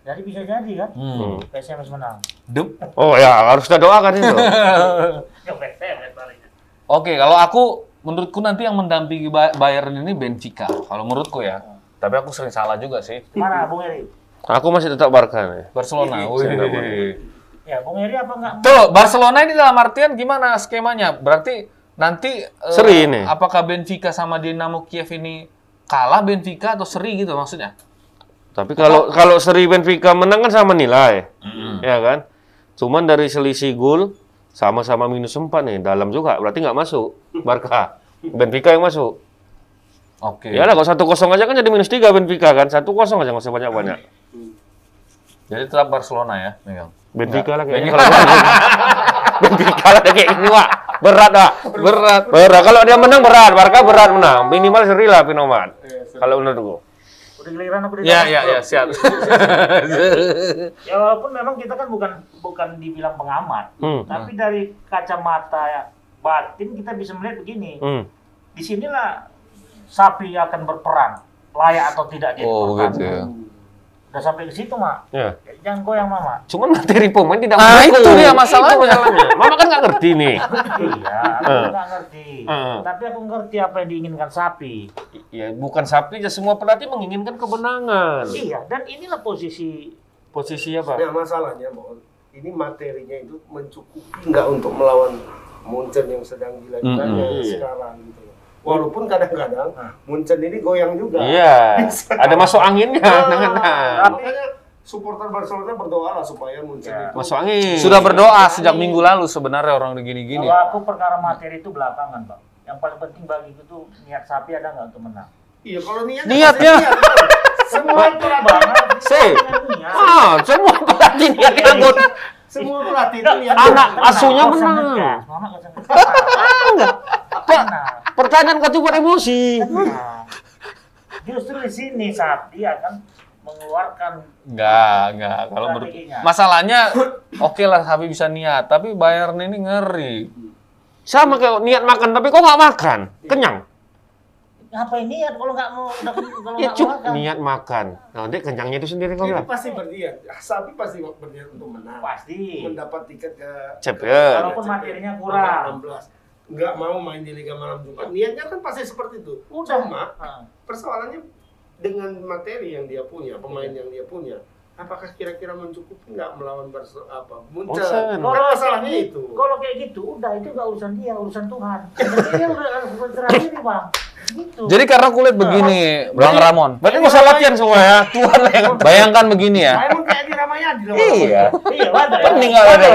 Jadi bisa jadi kan? Hmm. PSMS menang. Dem- Oh ya, harus kita doakan itu. Ya. Oke, kalau aku menurutku nanti yang mendampingi Ba- Bayern ini Benfica. Kalau menurutku ya. Tapi aku sering salah juga sih. Mana Bung Eri? Aku masih tetap Barca nih. Barcelona. Wih. Ya, Bung Eri apa enggak? Tuh, Barcelona ini dalam artian gimana skemanya? Berarti nanti eh, Seri ini. apakah Benfica sama Dinamo Kiev ini kalah Benfica atau seri gitu maksudnya? Tapi kalau kalau seri Benfica menang kan sama nilai. Ya kan? Cuman dari selisih gol sama-sama minus 4 nih, dalam juga. Berarti nggak masuk Barca. Benfica yang masuk. Oke. Ya lah, kalau satu kosong aja kan jadi minus 3 Benfica kan. Satu kosong aja nggak usah banyak-banyak. Jadi tetap Barcelona ya, megang. Benfica lah kayaknya kalau Benfica lah kayak ini, Wak. Berat, Wak. Berat. Berat. Kalau dia menang berat, Barca berat menang. Minimal seri lah Pinoman. Kalau menurutku. Udah giliran aku Ya, ya, ya, siap. Ya walaupun memang kita kan bukan bukan dibilang pengamat, Hmm. tapi dari kacamata batin kita bisa melihat begini. Hmm. Di sinilah sapi akan berperan, layak atau tidak dia oh, begitu ya. Udah sampai ke situ, Mak. Ya. Jangan goyang, Mama. Cuman materi pemain tidak Ah, mendukung. itu dia masalahnya. Itu masalahnya. Mama kan nggak ngerti nih. iya, aku Eh. nggak ngerti. Eh. Tapi aku ngerti apa yang diinginkan sapi. Ya bukan sapi aja semua pelatih menginginkan kemenangan. Iya, dan inilah posisi Posisi apa? Nah masalahnya, Bon, ini materinya itu mencukupi nggak untuk melawan Munchen yang sedang gila-gilanya Mm-mm. sekarang gitu. Walaupun kadang-kadang Munchen ini goyang juga. Iya. Ada masuk anginnya. Ah, Nah, nah. makanya supporter Barcelona berdoa lah supaya Munchen Ya. itu Masuk angin. Sudah berdoa sejak minggu lalu sebenarnya orang gini-gini. Kalau aku perkara materi itu belakangan, Bang. Yang paling penting bagiku tuh niat sapi ada nggak untuk menang. Iya, kalau niatnya Niatnya. niat, Bang. semua Itu dengan niat. Ah, semua pelatih niat anggun. semua pelatih itu niat. Anak asuhnya menang. ngegas, Ngegas. Tenang. Pertanyaan kau tuh buat emosi. Nah, justru di sini sapi akan mengeluarkan Enggak, enggak. Kalau Strateginya. masalahnya oke lah Sapi bisa niat, tapi Bayern ini ngeri. Sama kayak niat makan tapi kok nggak makan. Kenyang. ngapain niat kalau nggak mau kalau Ya cuk, makan. niat makan. Nah, nanti kenyangnya itu sendiri kau Ini bilang. pasti berniat. Sapi pasti berniat untuk menang. pasti Mendapat tiket ke Champion. Walaupun materinya kurang. 16. Nggak mau main di Liga Malam Jumat. Niatnya kan pasti seperti itu. udah Cuma persoalannya dengan materi yang dia punya, pemain yang dia punya, apakah kira-kira mencukupi nggak melawan Barcelona apa? Munchen. Kan Kalau masalahnya itu. gitu- Kalau kayak gitu, udah itu nggak urusan dia, urusan Tuhan. Jadi dia udah harus berserah diri, bang. Gitu. Jadi karena kulit begini, Bang Ramon. Berarti nggak usah latihan semua ya. Tuhan yang bayangkan begini ya. Nah, emang kayak di Ramayadi loh. Iya. iya, wajar. ya. Penting nggak ada,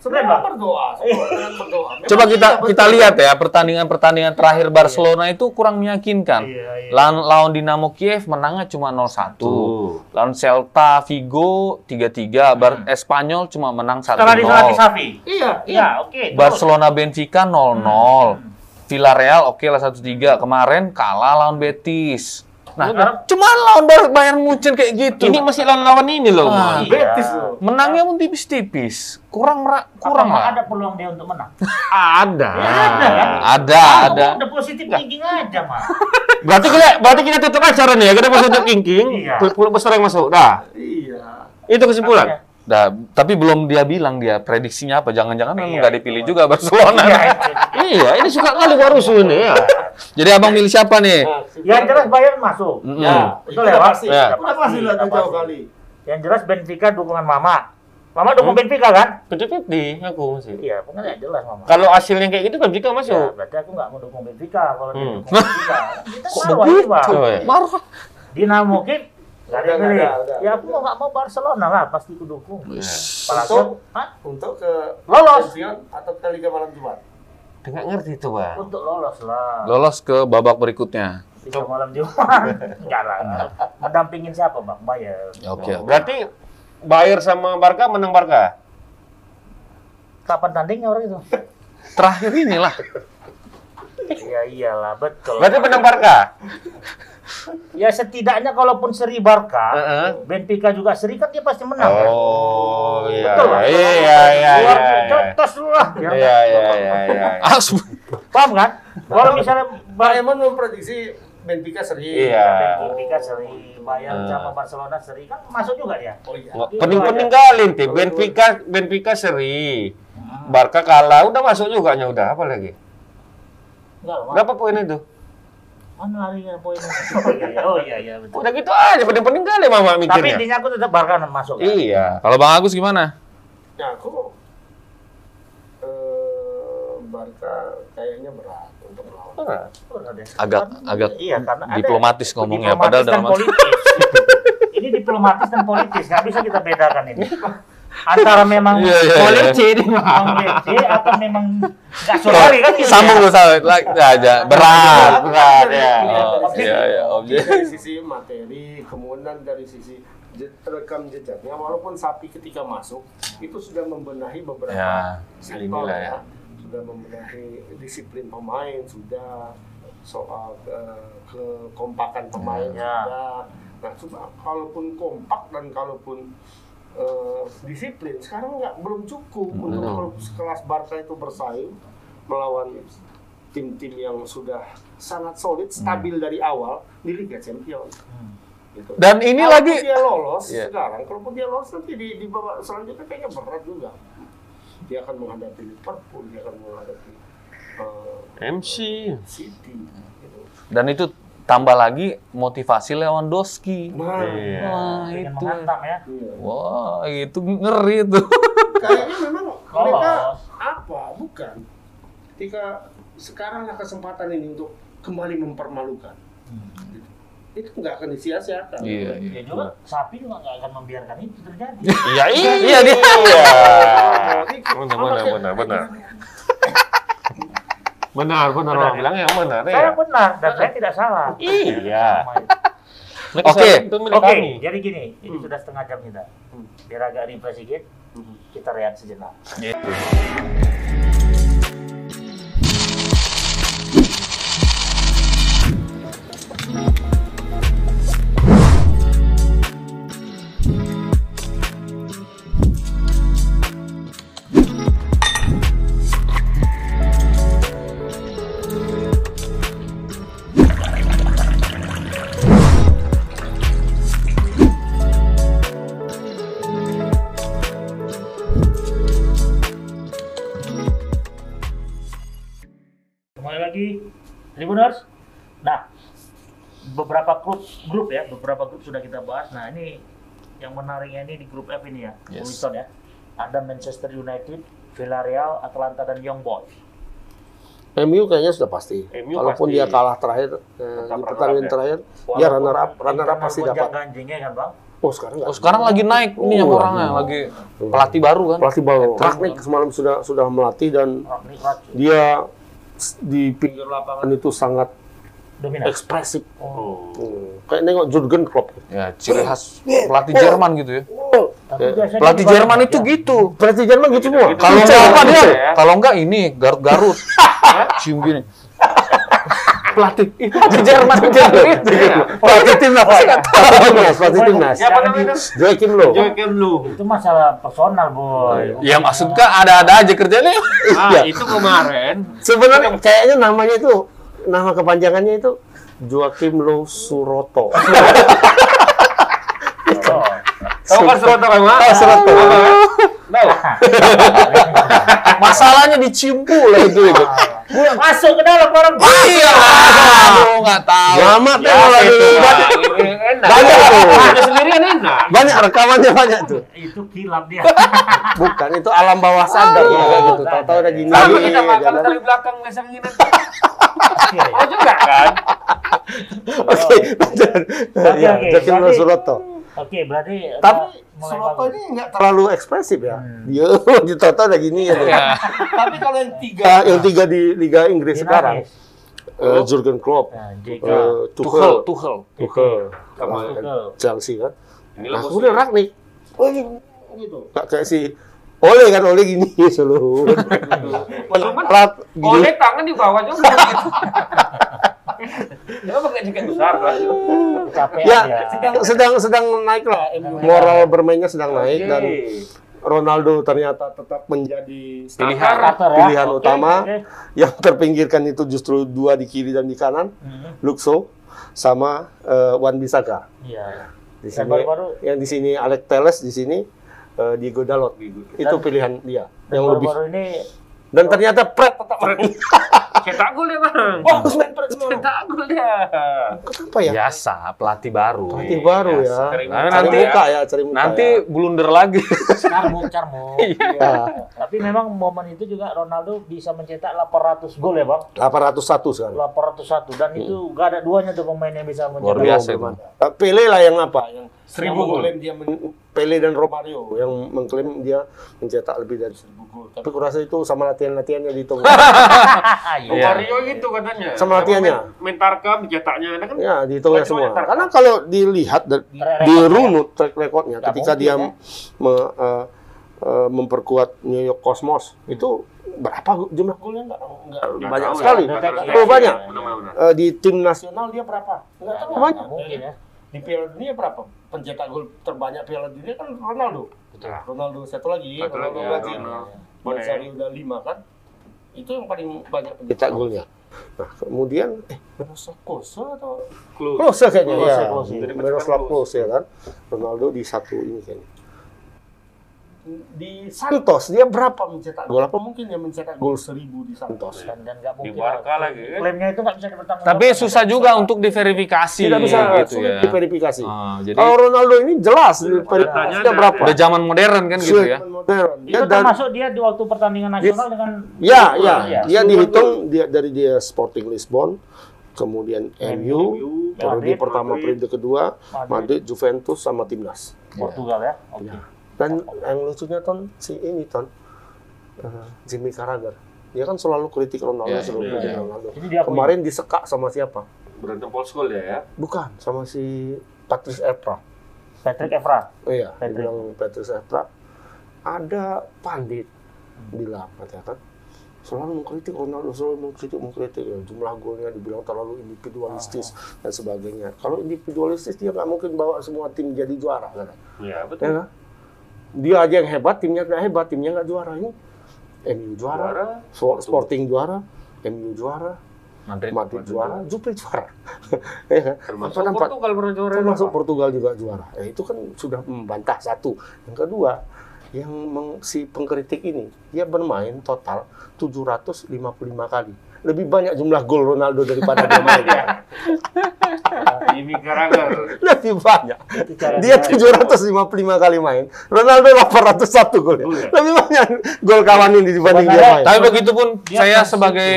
Ya. Sebenarnya, berdoa, dengan berdoa. Coba kita iya, kita betul. lihat ya pertandingan-pertandingan terakhir Barcelona itu kurang meyakinkan. Iya, iya. Lawan lawan Dinamo Kiev menangnya cuma 0-1. Tuh. Lawan Celta Vigo 3-3, Bar Espanyol cuma menang 1-0. Setelah disalati sapi. Iya, Iya, oke. terus. Barcelona Benfica 0-0. Villarreal oke lah 1-3. Kemarin kalah lawan Betis. Nah, Udah. cuma lawan Bayern Munchen kayak gitu. Ini masih lawan-lawan ini loh. Ah. Mas. Betis loh. menangnya pun tipis-tipis. Kurang ra- Kurang lah. ada peluang dia untuk menang. Ada. Ya, ada kan? Ada, ada. Udah positif thinking aja, mah. Berarti kita berarti kita tutup acara nih ya. Kita untuk kingking. Iya. Puluh besar yang masuk. Dah. Iya. Itu kesimpulan. Dah, tapi belum dia bilang dia prediksinya apa. Jangan-jangan memang Iya, nggak dipilih juga Barcelona. Iya, itu. Iya, ini suka kali Warusu ini ya. Jadi abang milih siapa nih? Yang jelas Bayern masuk. Mm-mm. Ya, Itu betul ya, Pak? pasti. Ya. Udah pasti lah jauh pasti. kali. Yang jelas Benfica dukungan Mama. Mama dukung Benfica kan? Fifty aku masih. Iya, pokoknya jelas Mama. Kalau hasilnya kayak gitu kan jika Ya, masuk. berarti aku nggak mau dukung Benfica kalau dia Hmm. dukung Benfica. Kita Kok. Oh, ya. Marah. Dinamo nggak ada udah. Ya aku mau nggak mau Barcelona lah, pasti aku dukung. Apalagi Untuk untuk ke Lolos. Atau ke Liga Malam Jumat. Nggak ngerti tuh bang. Untuk lolos lah. Lolos ke babak berikutnya. Bisa malam Jumat. Enggak lah. Mendampingin siapa bang? Bayar. Oke. oke. Berarti Bayer sama Barca menang Barca. Kapan tandingnya orang itu? Terakhir inilah. Iya iyalah betul. Berarti menang Barca. Ya setidaknya kalaupun seri Barca, Heeh. Benfica juga seri kan dia pasti menang. kan? Oh iya. Betul lah. Iya iya iya. Luar iya. jotos dulu lah. biar Iya iya iya iya. As Paham kan? Kalau misalnya Pak Emon memprediksi Benfica seri. Iya. Benfica seri, Bayern sama Barcelona seri kan masuk juga dia. Oh iya. Pening-pening kali nih. Benfica Benfica seri. Barca kalah, udah masuk juga nya udah. Apa lagi? Enggak. Berapa poin itu? Mana larinya poinnya? Oh iya, iya, oh iya, iya betul. Udah gitu aja, pening-pening kali mama Tapi mikirnya. intinya aku tetap Barca masuk. Kan? Iya. Kalau Bang Agus gimana? Ya aku eh Barca kayaknya berat untuk melawan. Benar. Benar deh. Agak Kan- agak iya, karena ada diplomatis ngomongnya, diplomatis padahal dalam politis. ini diplomatis dan politis, nggak bisa kita bedakan ini. Antara memang Iya, iya, iya. politik ini memang politik atau memang nggak sorry kan gitu. Sambung ya? lu sambung lagi aja. Berat. Berat ya. Dari Iya, iya, objek. dari sisi materi, kemudian dari sisi rekam jejaknya, walaupun sapi ketika masuk itu sudah membenahi beberapa Ya, sektor ya. ya, sudah membenahi disiplin pemain, sudah soal eh, kekompakan pemain Ya. sudah. Nah, coba kalaupun kompak dan kalaupun eh, disiplin, sekarang nggak belum cukup untuk Belum. klub sekelas Barca itu bersaing melawan tim-tim yang sudah sangat solid, stabil dari awal di Liga Champions. Gitu. Dan ini Kalaupun lagi dia lolos Iya. sekarang, kalaupun dia lolos nanti di, di babak selanjutnya kayaknya berat juga. Dia akan menghadapi Liverpool, dia akan menghadapi eh, MC. City. Gitu. dan itu tambah lagi motivasi Lewandowski. Nah, Iya. Wah, itu. menghantam ya. iya. Wah, itu ngeri itu. kayaknya memang mereka apa? Bukan. Ketika sekarang lah kesempatan ini untuk kembali mempermalukan. Gitu. Itu nggak akan disia-siakan. Iya, iya. Ya juga sapi juga nggak akan membiarkan itu terjadi. Iya iya Iya, dia. Benar benar benar benar. Benar benar orang bilang yang benar Saya ya. benar dan saya tidak salah. Iya. Oke. Oke, jadi gini, ini sudah setengah jam kita. Biar agak refresh sedikit, kita rehat sejenak. Sudah kita bahas. Nah, ini yang menariknya ini di grup F ini ya, Yes. Winston ya. Ada Manchester United, Villarreal, Atalanta dan Young Boys. MU kayaknya sudah pasti. MU Walaupun pasti. dia kalah terakhir eh, di pertandingan ya. terakhir, dia Walaupun runner up, runner up pasti dapat. ganjingnya kan bang. Oh sekarang nggak. Oh, sekarang lagi naik ini yang Oh, orangnya, lagi. lagi pelatih baru kan. Pelatih baru. Ragnik semalam sudah sudah melatih dan Ragnik Ratio. dia di pinggir lapangan itu sangat Dominan. ekspresif. Oh. Hmm. Kayak nengok Jurgen Klopp. Ya, ciri khas pelatih Jerman gitu ya. Tapi biasanya Pelatih Jerman itu ya. gitu. Pelatih Jerman gitu semua. Kalau enggak apa dia? ya. Kalau enggak ini Garut-Garut. Cium gini. Pelatih itu Pelatih Jerman itu. pelatih timnas. Pelatih timnas, pelatih timnas. Siapa namanya? Joachim Low. Joachim. Itu masalah personal, boy. Ya maksudnya ada-ada aja kerjanya. Ah, itu kemarin Sebenarnya kayaknya namanya itu nama kepanjangannya itu Joachim Low Suroto. Oh. Tahu kan Suroto kan? Ah, Suroto. Tahu? Masalahnya dicium pula itu. itu. Masuk ke dalam orang. Iya. Aduh, enggak tahu. Lama tuh Ya, lagi. itu. Banyak, Enak. Banyak tuh. Ada sendirian enak. banyak rekamannya banyak tuh. Itu kilap dia. Bukan itu alam bawah sadar ya kayak gitu. Tahu-tahu udah gini. Sama gini, kita makan jalan. dari belakang mesangin Iya, iya. Oh juga kan? Oke, lanjut. Ya, Berarti- Suroto. Oke, berarti Tapi mulai Sloto bagus. ini nggak terlalu ekspresif ya. Hmm. Dia di Toto udah gini ya. Iya. Tapi kalau yang tiga, yang tiga di Liga Inggris sekarang, Eh, Jurgen Klopp, Nah, eh, Tuchel, Tuchel, Tuchel. Tuchel, Sama Tuchel. Chelsea kan. Nah, kemudian Ragnik, oh ini gitu, nggak kayak si Oleh kan Oleh gini selalu. Melat gini. Oleh tangan di bawah juga gitu. Ya pakai jaket besar kan. Kecapean Ya, sedang sedang sedang naik lah. Moral bermainnya sedang naik dan Ronaldo ternyata tetap menjadi Pilihan. Starter ya. pilihan Oke, utama. oke. Yang terpinggirkan itu justru dua di kiri dan di kanan, Hmm, Luxo sama eh, Wan Bisaka. Iya. Di sini baru-baru- yang di sini Alex Teles, di sini eh, Diego Dalot. Itu pilihan dia Dan yang lebih. baru-baru ini Dan ternyata Pret tetap main. Cetak gol ya bang. Bagus main Pret semua. Cetak gol dia. Kenapa ya? Biasa, pelatih baru. Pelatih baru ya. Cari Nah, Cari nanti muka ya, cari muka nanti ya. blunder lagi. carmuk carmuk. Ya. Tapi memang momen itu juga Ronaldo bisa mencetak 800 gol ya, Bang. 801 sekarang. 801 dan itu gak ada duanya tuh pemain yang bisa mencetak. Luar biasa itu. Eh, Pele lah yang apa? Yang Seribu yang gol. mengklaim dia men- Pele dan Romario yang mengklaim dia mencetak lebih dari seribu gol. Tapi kurasa itu sama latihan-latihannya dihitung. Iya. Mario gitu katanya. Sama latihannya. Dicetaknya ada kan. ya, dihitungnya Cuma semua. Karena kalau dilihat da- Track di record-nya. runut track recordnya ketika mungkin, dia ya. me- eh, eh, memperkuat New York Cosmos itu berapa jumlah golnya nggak nggak Nggak banyak tahu ya. sekali. Tahu. Oh, banyak. Benar-benar. Eh, di tim nasional dia berapa? Nggak tahu banyak. mungkin ya. Di Piala Dunia berapa? Pencetak gol terbanyak Piala Dunia kan Ronaldo. Betul. Ronaldo satu lagi, Satu Ronaldo lagi, ya, Brazil. Ronaldo. Bonsari udah lima kan. Itu yang paling banyak pencetak golnya. Nah, kemudian eh Miroslav Klose atau Klose. Klose kayaknya Klose, ya. Klose. Miroslav Klose ya kan. Ronaldo di satu ini kayaknya. Di Santos dia berapa mencetak gol? Apa mungkin dia mencetak gol seribu di Santos? Dan dan nggak Di mungkin. Barca lagi kan. Klaimnya itu nggak bisa dipertanggungjawabkan. Tapi susah juga untuk diverifikasi Tidak bisa gitu sulit ya. diverifikasi. Ah, jadi Kalau Ronaldo ini jelas diverifikasinya Datanya berapa? udah zaman modern kan gitu ya. Modern. itu Dia dan termasuk dia di waktu pertandingan nasional dengan Ya, ya. Iya, Dia dihitung dia dari dia Sporting Lisbon, kemudian MU, periode Madrid, pertama, Madrid. periode kedua, Madrid. Madrid, Juventus sama timnas. Portugal ya. Oke. Ya. Dan yang lucunya ton si ini ton eh, Jimmy Carragher. Dia kan selalu kritik Ronaldo, Ya, selalu ya, kritik ya. Ronaldo. Ini dia Kemarin disekak sama siapa? Berantem Paul Scholes ya ya. Bukan, sama si Patrice Evra. Patrick Evra. Oh iya, Patrick. dibilang Patrice Evra. Ada pandit bilang katanya kan selalu mengkritik Ronaldo, selalu mengkritik, mengkritik ya, jumlah golnya dibilang terlalu individualistis dan sebagainya. Kalau individualistis dia nggak mungkin bawa semua tim jadi juara, kan? Iya Ya betul. kan? Dia aja yang hebat, timnya nggak hebat, timnya nggak juara ini. MU juara, Juara. Sport- Sporting juara, MU juara, Madrid. Madrid juara, Juve juara. ya kan? Termasuk Apa nampak- Portugal pernah juara. termasuk Pak. Portugal juga juara. Ya, itu kan sudah membantah satu. Yang kedua, yang meng- si pengkritik ini dia bermain total 755 kali. Lebih banyak jumlah gol Ronaldo daripada dia main. Jimmy Carragher. Lebih banyak. Dia 755 kali main. Ronaldo 801 gol. Gol ya? Lebih banyak gol kawan ini dibanding dia main. Tapi begitupun Dia saya sebagai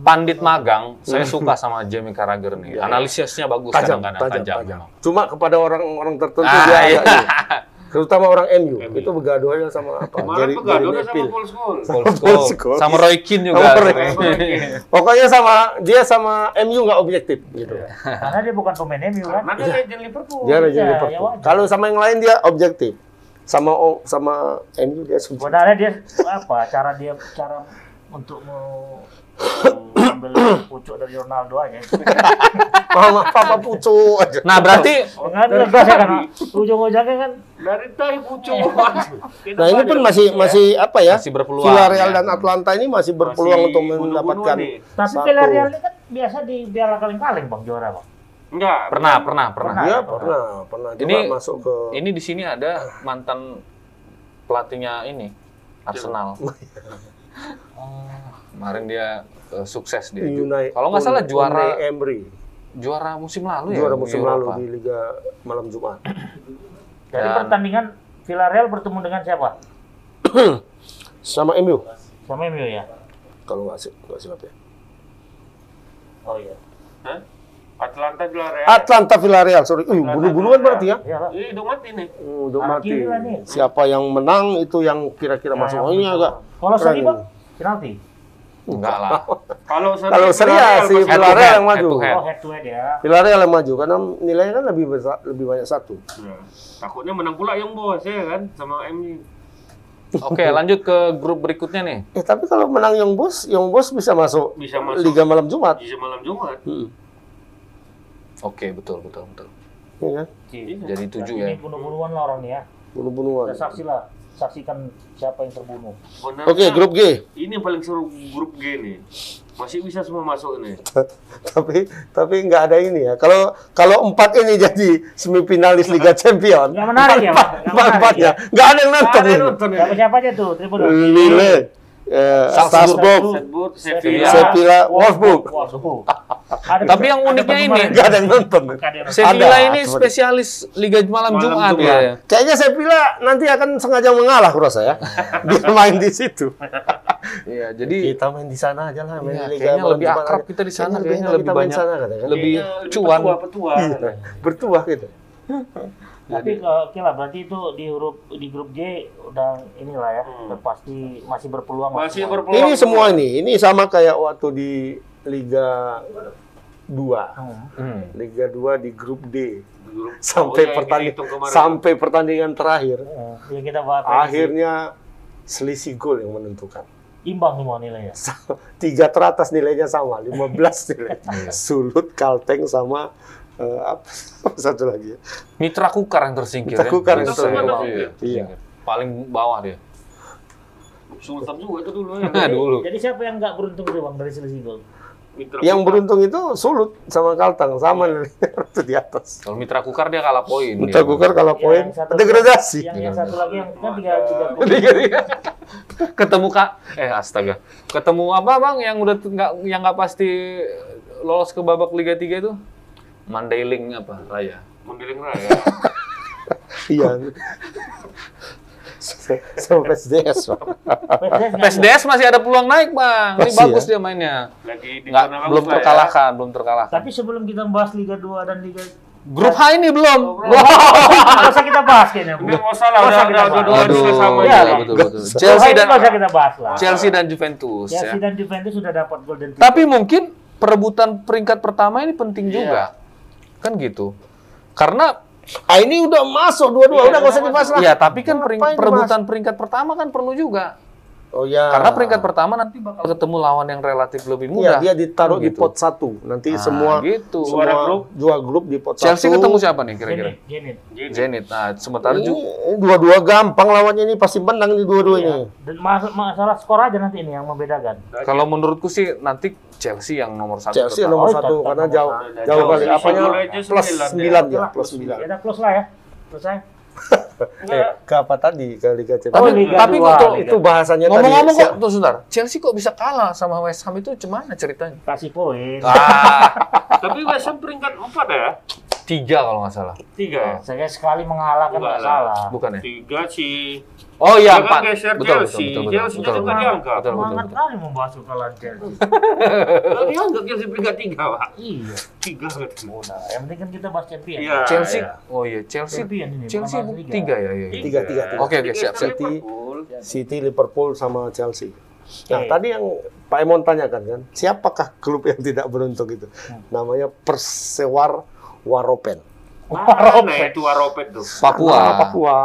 pandit magang, saya suka sama Jamie Carragher nih. Ya. Analisisnya bagus tajam, kadang-kadang tajam, tajam. tajam. Cuma kepada orang-orang tertentu Ah, dia iya. agak ini. Terutama orang MU. Itu begaduh aja sama apa? Pegadaian Gary sama. Paul Scholes. Paul Paul Scholes. Sama Roy Keane juga. Sama Roy Keane. Pokoknya sama dia sama MU nggak objektif gitu. Karena dia bukan pemain MU kan. Karena dia legend Liverpool. Dia raja ya, ya Liverpool. wajar. Kalau sama yang lain dia objektif. Sama O- sama MU dia subjektif. Sebenarnya dia apa cara dia cara untuk mau ambil pucuk dari Ronaldo aja. Mama papa pucu aja. Nah, berarti Dengan tegas ya kan ujung-ujungnya kan Dari tadi pucuk. Nah ini pun masih masih apa ya? masih berpeluang. Villarreal ya. dan Atlanta ini masih berpeluang untuk mendapatkan tapi. Villarreal ini kan biasa di piala kaleng-kaleng Bang juara Bang. Enggak. Pernah, pernah, pernah. Dia pernah pernah juga Ini- masuk ke Ini di sini ada mantan pelatihnya ini Arsenal. Kemarin dia eh, sukses dia. United. Kalau nggak salah juara Unai Emery. juara musim lalu ya. Juara musim lalu di Liga malam Jumat. Jadi Dan- pertandingan Villarreal bertemu dengan siapa? Sama MU. Sama MU ya. Kalau nggak sih nggak silap ya. Oh iya. Hah? Atlanta Villarreal. Atlanta Villarreal, sorry. Uh, bunuh-bunuhan berarti ya. Iya lah. Iya, udah mati nih. Uh, udah Ah, mati. Siapa yang menang itu yang kira-kira Nah, masuk. Oh, ini agak Kalau keren seri, Pak, ini. penalti. Enggak lah. Kalau seri Kalau seri ya si Villarreal yang maju. head to head. Oh, head to head ya. Villarreal yang maju karena nilainya kan lebih besar, lebih banyak satu. Ya. Takutnya menang pula yang bos ya kan sama MU. Oke, lanjut ke grup berikutnya nih. Eh tapi kalau menang Young Boss, Young Boss bisa masuk Bisa masuk Liga Malam Jumat. bisa malam Jumat. Hmm. Oke, betul, betul, betul. Iya kan? Jadi tujuh ya. Ini bunuh-bunuhan lah orang nih ya. Bunuh-bunuhan. Kita saksi lah. Saksikan siapa yang terbunuh. Sebenarnya Oke, grup G. Ini yang paling seru grup G nih. Masih bisa semua masuk nih. tapi tapi nggak ada ini ya. Kalau kalau empat ini jadi semifinalis Liga Champion. Nggak menarik ya, Pak? Nggak Empat menarik empatnya. ya? Nggak ada yang nonton. Ada ini. yang nonton ya. Siapa aja tuh? Tribun. Lille, eh, Salzburg, Sevilla. Sevilla, Wolfsburg. Ada- Tapi yang ada uniknya ini, Nggak ada yang nonton. Sevilla ini spesialis Liga Malam, Malam Jumat, Jumat. ya. Kayaknya Sevilla nanti akan sengaja mengalah kurasa ya. Dia main di situ. Iya, jadi Kita main di sana aja lah, main Iya, di Liga kayaknya Malam lebih Jumat akrab aja. kita di sana, Kayaknya lebih kita main banyak. sana, katanya. lebih Kayaknya cuan. Petua, petua. Iya, bertuah gitu. Tapi eh, oke lah, berarti itu di huruf di grup J udah inilah ya, udah pasti masih berpeluang. Masih berpeluang. Ini semua ini, ini sama kayak waktu di Liga 2. Hmm. Liga 2 di grup D. Grup. Sampai Oh, iya, pertandingan sampai pertandingan terakhir. Ya kita bahas. Akhirnya selisih gol yang menentukan. imbang semua nilainya. Tiga teratas nilainya sama, 15 nilai. Sulut, Kalteng sama eh, apa satu lagi ya. Mitra Kukar yang tersingkir Mitra ya. Kukar yang tersingkir. ya, Iya. tersingkir. Paling bawah dia. Sultan juga itu dulu ya. Nah, dulu. Jadi siapa yang nggak beruntung tuh bang dari selisih gol? Mitra Yang Kukar. beruntung itu Sulut sama Kalteng sama itu di atas. Kalau Mitra Kukar dia kalah poin. Mitra dia. Kukar kalau poin Yang degradasi. Yang, yang satu lagi yang kan tiga tiga. Tiga, tiga. Ketemu kak, eh astaga, ketemu apa bang yang udah nggak yang nggak pasti lolos ke babak Liga 3 itu? Mandailing apa? Raya. Mendiling Raya. Iya. Sama PSDS, Pak. PSDS masih ada peluang naik bang. Ini Masih bagus ya? dia mainnya. Lagi di Nggak, belum ya. terkalahkan, belum terkalahkan. Tapi sebelum kita membahas Liga 2 dan Liga Grup H ini belum. Nggak usah kita bahas kayaknya. Ini nggak usah lah, udah usah kita udah bahas. dua Aduh, juga sama Iya, iya, ya. betul betul. Chelsea dan usah kita bahas lah. Chelsea dan Juventus ya. Chelsea dan Juventus sudah dapat golden ticket. Tapi mungkin perebutan peringkat pertama ini penting juga. Kan gitu. Karena Ah ini udah masuk dua-dua, udah nggak usah dibahas lah. Iya, tapi kan pering- perebutan peringkat pertama kan perlu juga. Oh ya. Karena peringkat pertama nanti bakal ketemu lawan yang relatif lebih Iya, mudah. dia ditaruh di Gitu. pot satu. Nanti Ah, semua gitu. semua Juara grup. juara grup di pot Chelsea satu. ketemu siapa nih kira-kira? Zenit, Zenit. Zenit. Nah, sementara Ini juga dua-dua gampang lawannya ini pasti menang di dua-duanya. Dan mas- masalah skor aja nanti ini yang membedakan. kalau menurutku sih nanti Chelsea yang nomor satu. Chelsea tetap. nomor Oh, satu karena jauh jauh Jauh kali. Apanya plus sembilan, ya. ya, plus sembilan. Ya close lah ya. Selesai. Eh, ke apa tadi ke Liga Champions? Oh, Tapi, Liga tapi dua, kok tuh, Liga. itu bahasanya ngomong-ngomong tadi. kok, tuh sebentar. Chelsea kok bisa kalah sama West Ham itu gimana ceritanya? Kasih poin. Ah, Tapi West Ham peringkat 4 ya? Tiga kalau nggak salah. Tiga ya? Saya sekali mengalahkan Enggak nggak lah. salah. Bukan ya? Tiga si Oh iya, kan empat. geser Betul, betul, Chelsea. betul, betul, Chelsea-nya betul, betul. diangkat. Betul, betul, Semangat betul. kali membahas kekalahan Chelsea. Tadi anggap Chelsea peringkat tiga, Pak. iya. Tiga gitu. Udah, yang penting kan kita bahas champion. Iya. Chelsea, iya. oh iya, Chelsea, Champion ini, Chelsea tiga ya, iya. iya. Tiga, tiga, tiga. Oke, oke, siap, siap. City. Liverpool. City, Liverpool sama Chelsea. Nah, Oke. tadi yang Pak Emon tanyakan kan, siapakah klub yang tidak beruntung itu? Hmm. Namanya Persewar Waropen. Mana itu Waropet tuh? Papua. Papua.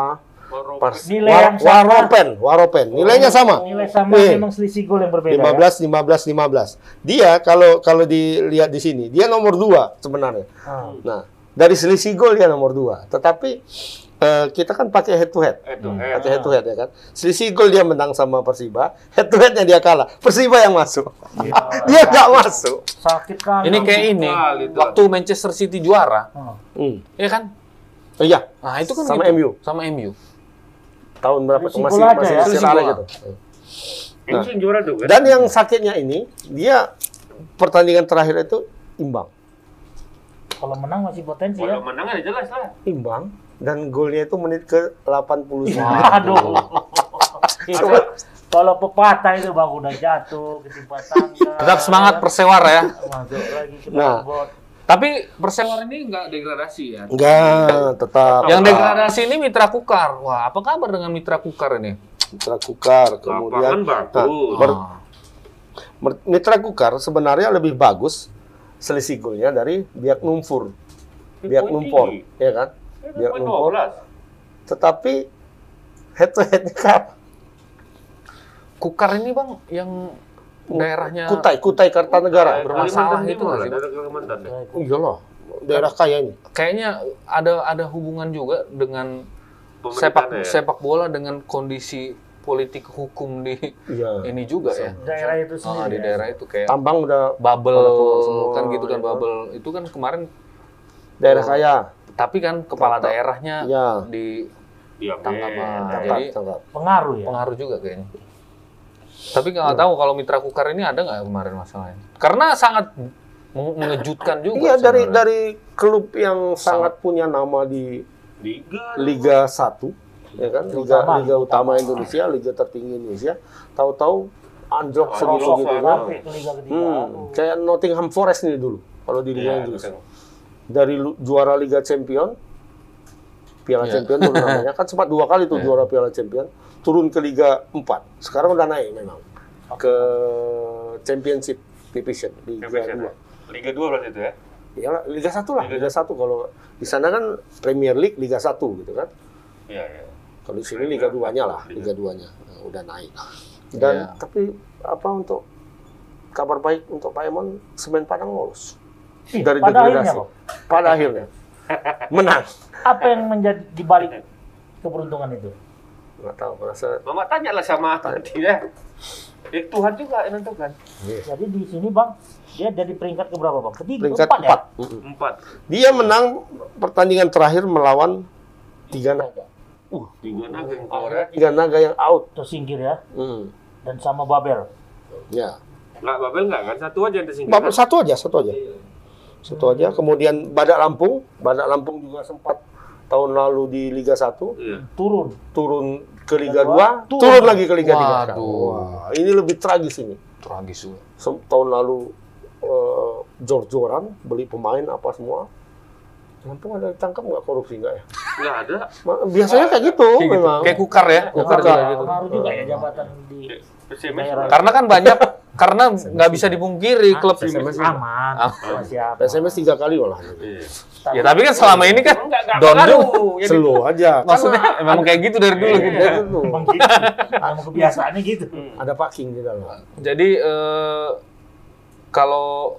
Waropet. Pers- Nilai War- yang sama. Waropen, Waropen. Nilainya sama. Nilai sama Eh, memang selisih gol yang berbeda. 15 15 15. Dia kalau kalau dilihat di sini, dia nomor dua sebenarnya. Ya? Ah. Nah, dari selisih gol dia nomor dua. Tetapi eh, kita kan pakai head to head. Head to Hmm. head. Pakai head to head ya kan. Selisih gol dia menang sama Persiba, head to headnya dia kalah. Persiba yang masuk. dia nggak masuk. Sakit kali. Ini kayak ini, itu. waktu Manchester City juara, Ah. Hmm. ya kan? Oh, iya, Nah itu kan Sama gitu. MU. Sama MU. tahun berapa masih gol aja masih ya. Selisih Ale gol. gitu. Ini sih juara tuh kan? Dan yang sakitnya ini, dia pertandingan terakhir itu imbang. Kalau menang masih potensi ya. Kalau menang ada jelas lah. Imbang dan golnya itu menit ke 89. Aduh. Itu kalau pepatah itu bang udah jatuh ketimpa tangga. Tetap semangat persewara ya. Masuk lagi ke Nah, bot. Tapi Perselor ini nggak degradasi ya. Enggak, tetap. Yang degradasi ini Mitra Kukar. Wah, apa kabar dengan Mitra Kukar ini? Mitra Kukar, kemudian bagus. Nah, ber- Ah. Mitra Kukar sebenarnya lebih bagus selisih golnya dari Biak Numfur. Biak Numpor, tinggi. ya kan? Numpor. 12. Tetapi head to headnya kan Kukar ini bang yang daerahnya Kutai, Kutai Kartanegara. bermasalah itu nggak lah, sih, Pak? daerah Kalimantan. ya. Oh iyalah, daerah kaya ini. kayaknya ada ada hubungan juga dengan sepak ya. sepak bola dengan kondisi politik hukum di Iya. ini juga ya. Daerah itu Ah, sendiri. di ya. daerah itu kayak Tambang udah bubble kan gitu kan ya kan? bubble itu kan kemarin daerah kaya. tapi kan kepala daerahnya Ya. di Iya, tangkap jadi tangkap. Pengaruh ya. pengaruh juga kayaknya. Tapi nggak tahu kalau Mitra Kukar ini ada nggak kemarin masalahnya? Karena sangat meng- mengejutkan juga. Iya dari sebenarnya. dari klub yang sangat punya nama di Liga. Liga 1 ya kan Liga Utama. Liga utama Indonesia Liga tertinggi Indonesia tahu-tahu anjlok segitu gitu kan? ya Sampai ke Liga ketiga. hmm. Kayak Nottingham Forest nih dulu kalau di Liga Iya, Inggris betul. Dari juara Liga Champion Piala Iya. Champion namanya kan sempat dua kali tuh juara Piala Champion turun ke Liga 4 sekarang udah naik memang ke Championship Division Liga Division, 2 ya. Liga 2 berarti itu ya? Ya Liga 1 lah, Liga 1 kalau di sana kan Premier League Liga 1 gitu kan. Iya, iya. Kalau di sini Liga 2-nya lah, Liga 2-nya. Nah, udah naik. Dan Iya. tapi apa untuk kabar baik untuk Pak Emon semen Padang lolos dari pada akhirnya, degradasi. Bang. Pada akhirnya menang. Apa yang menjadi di balik keberuntungan itu? Nggak tahu, merasa Mama tanya lah sama tadi ya. Ya, Tuhan juga yang nentukan. Jadi di sini bang, dia jadi peringkat ke berapa bang? Ketiga, peringkat empat, 4. ya? Empat. Dia menang pertandingan terakhir melawan tiga naga. Uh, tiga naga yang keluar ya. Tiga naga yang out. Tersingkir ya, Hmm. dan sama Babel. Ya. Nggak, Babel nggak kan? Satu aja yang tersingkir. Bapak satu aja, satu aja. Satu aja. Kemudian Badak Lampung, Badak Lampung juga sempat tahun lalu di Liga 1 Iya. Turun. turun ke Liga Liga 2, dua, turun lagi ke Liga 3. Waduh. Wah, ini lebih tragis ini. tragis juga. Tahun lalu eh, jor-joran beli pemain apa semua. Lampung ada ditangkap nggak korupsi nggak ya? Nggak ada. Biasanya kayak gitu Kayak gitu. memang. Kayak Kukar ya, Kukar Kukar. juga gitu. Juga ya jabatan di SMS. Karena kan banyak, karena nggak bisa dipungkiri klub SMS aman, Ah. masih apa? SMS tiga kali malah. Iya. Ya tapi kan selama ini kan Enggak, enggak Don pengaruh. juga. Jadi, Slow aja. Kan Maksudnya memang kayak gitu dari dulu gitu. itu tuh. Emang gitu. Emang kebiasaannya gitu. Ada parking di dalam. Jadi eh, kalau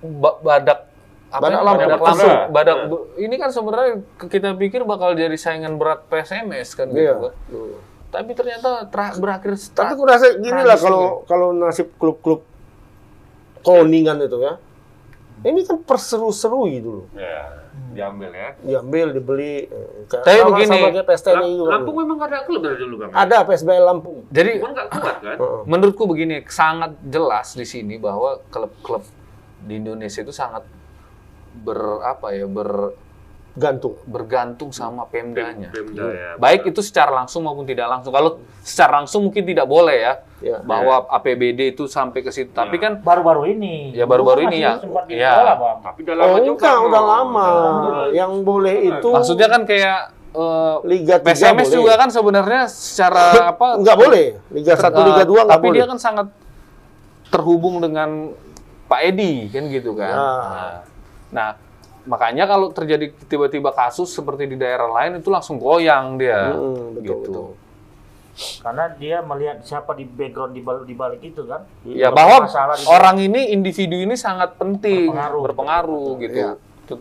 ba- badak apa Badak? Lampung. badak langsung Nah. badak ini kan sebenarnya kita pikir bakal jadi saingan berat PSMS kan gitu Iya. kan. Tapi ternyata berakhir Tapi aku rasa gini lah kalau kalau nasib klub-klub koningan itu ya. Ini kan perseru-serui dulu. ya, diambil ya. Diambil, dibeli. kayak Tapi sama- begini, sama kayak PSTNI Lam- juga. Lampung memang nggak ada klub dari dulu kan? Ada PSBL Lampung. jadi nggak kuat kan? Menurutku begini sangat jelas di sini bahwa klub-klub di Indonesia itu sangat ber apa ya ber Gantung. bergantung sama pemdanya. Pemda ya. Baik itu secara langsung maupun tidak langsung. Kalau secara langsung mungkin tidak boleh ya, Ya. bahwa APBD itu sampai ke situ. Tapi kan Baru-baru ini. Ya, baru-baru ini ya. Iya. Bang. Tapi udah Oh lama juga. enggak, udah lama. Yang boleh itu maksudnya kan kayak eh, Liga 3 PSMS boleh. juga kan sebenarnya secara apa? Enggak boleh. Liga 1, eh, Liga 2 enggak Tapi boleh. dia kan sangat terhubung dengan Pak Edi kan gitu kan. Ya. Nah, Nah, makanya kalau terjadi tiba-tiba kasus seperti di daerah lain itu langsung goyang dia. Mm, betul, gitu. betul. Karena dia melihat siapa di background di balik, di balik itu kan. Ya bahwa orang ini individu ini sangat penting Berpengaruh. berpengaruh, gitu. Iya. Tuh.